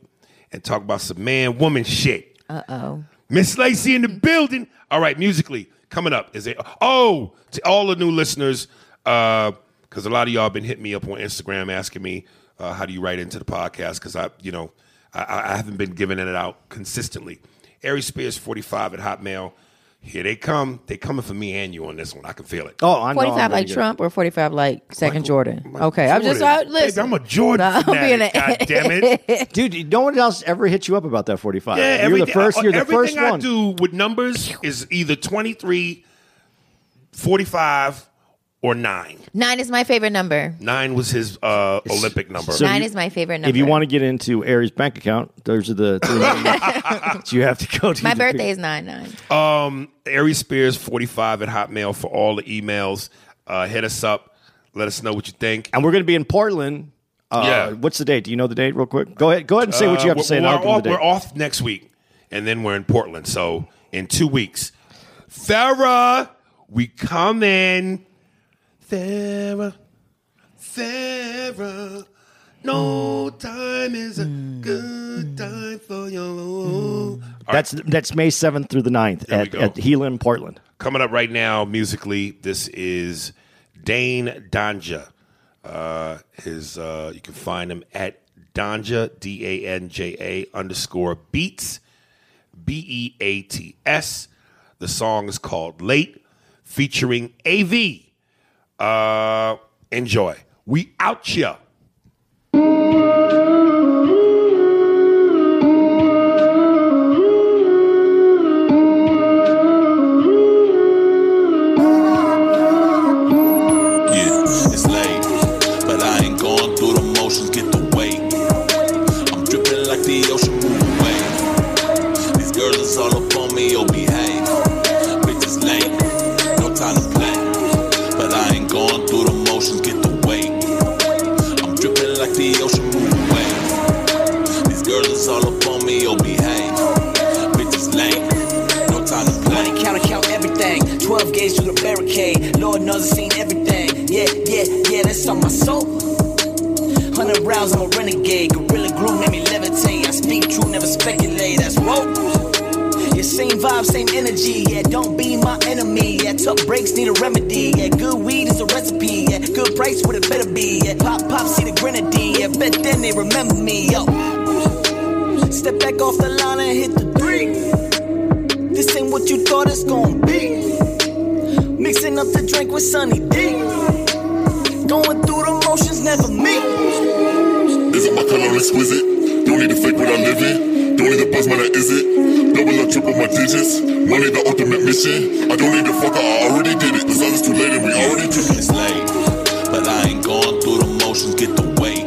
and talk about some man woman shit. Uh oh. Miss Lacey in the building. All right, musically coming up is it? Oh, to all the new listeners, because a lot of y'all been hitting me up on Instagram asking me uh, how do you write into the podcast because I, you know, I, I haven't been giving it out consistently. Ari Spears forty five at Hotmail. Here they come. They coming for me and you on this one. I can feel it. Oh, I know. Forty I'm five like Trump or forty five like second Michael- Jordan. Michael okay, I'm just Jordan. uh, listen. Baby, I'm a Jordan No, [laughs] I'm being fanatic. a- God damn it. [laughs] Dude, no one else ever hit you up about that 45. Yeah, you're the everything- first. uh, You're the everything first I one. do with numbers is either 23, 45, or nine. Nine is my favorite number. Nine was his uh, Olympic number. So Nine you- is my favorite number. If you want to get into Ari's bank account, those are the three [laughs] numbers you have to go to. my the- birthday is nine nine. Um, Ari Spears 45 at Hotmail for all the emails. Uh, hit us up. Let us know what you think. And we're going to be in Portland. Uh, Yeah. What's the date? Do you know the date real quick? Go ahead. Go ahead and say what you have Uh, to say. and we're, I'll give you off, the date. we're off next week, and then we're in Portland. So in two weeks. Farrah, we coming. Farrah, Farrah. No time is a good time for you. That's that's May seventh through the 9th There we at, go. at Gila in Portland. Coming up right now, musically, this is Dane Danja. Uh, his uh, you can find him at Danja D A N J A underscore Beats B E A T S. The song is called Late, featuring AV. Uh, enjoy. We out ya. On my soul. 100 rounds, I'm a renegade. Gorilla glue made me levitate. I speak true, never speculate. That's whoa. Yeah, same vibe, same energy. Yeah, don't be my enemy. Yeah, tough breaks need a remedy. Yeah, good weed is a recipe. Yeah, good price, what it better be. Yeah, pop, pop, see the grenadine. Yeah, bet then they remember me. Yo, step back off the line and hit the three. This ain't what you thought it's gonna be. Mixing up the drink with Sunny D. Going through the motions, never me. Is it my color exquisite? Don't need to fake what I live in. Don't need the buzz, man, that is it. Double up, triple my digits. Money, the ultimate mission. I don't need to fuck, I already did it. The sun is too late and we already did it. It's late, but I ain't going through the motions. Get the weight.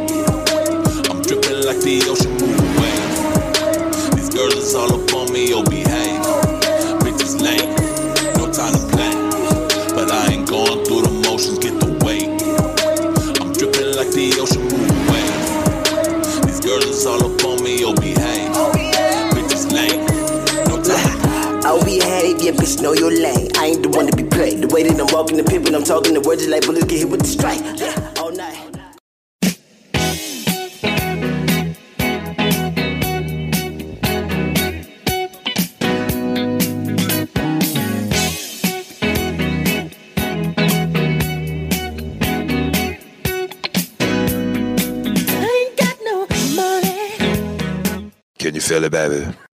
I'm dripping like the ocean behave, yeah, bitch, know your lane. I ain't the one to be played. The way that I'm walking the pit when I'm talking, the words just like bullets get hit with the strike. Yeah, all night. Can you feel it, baby?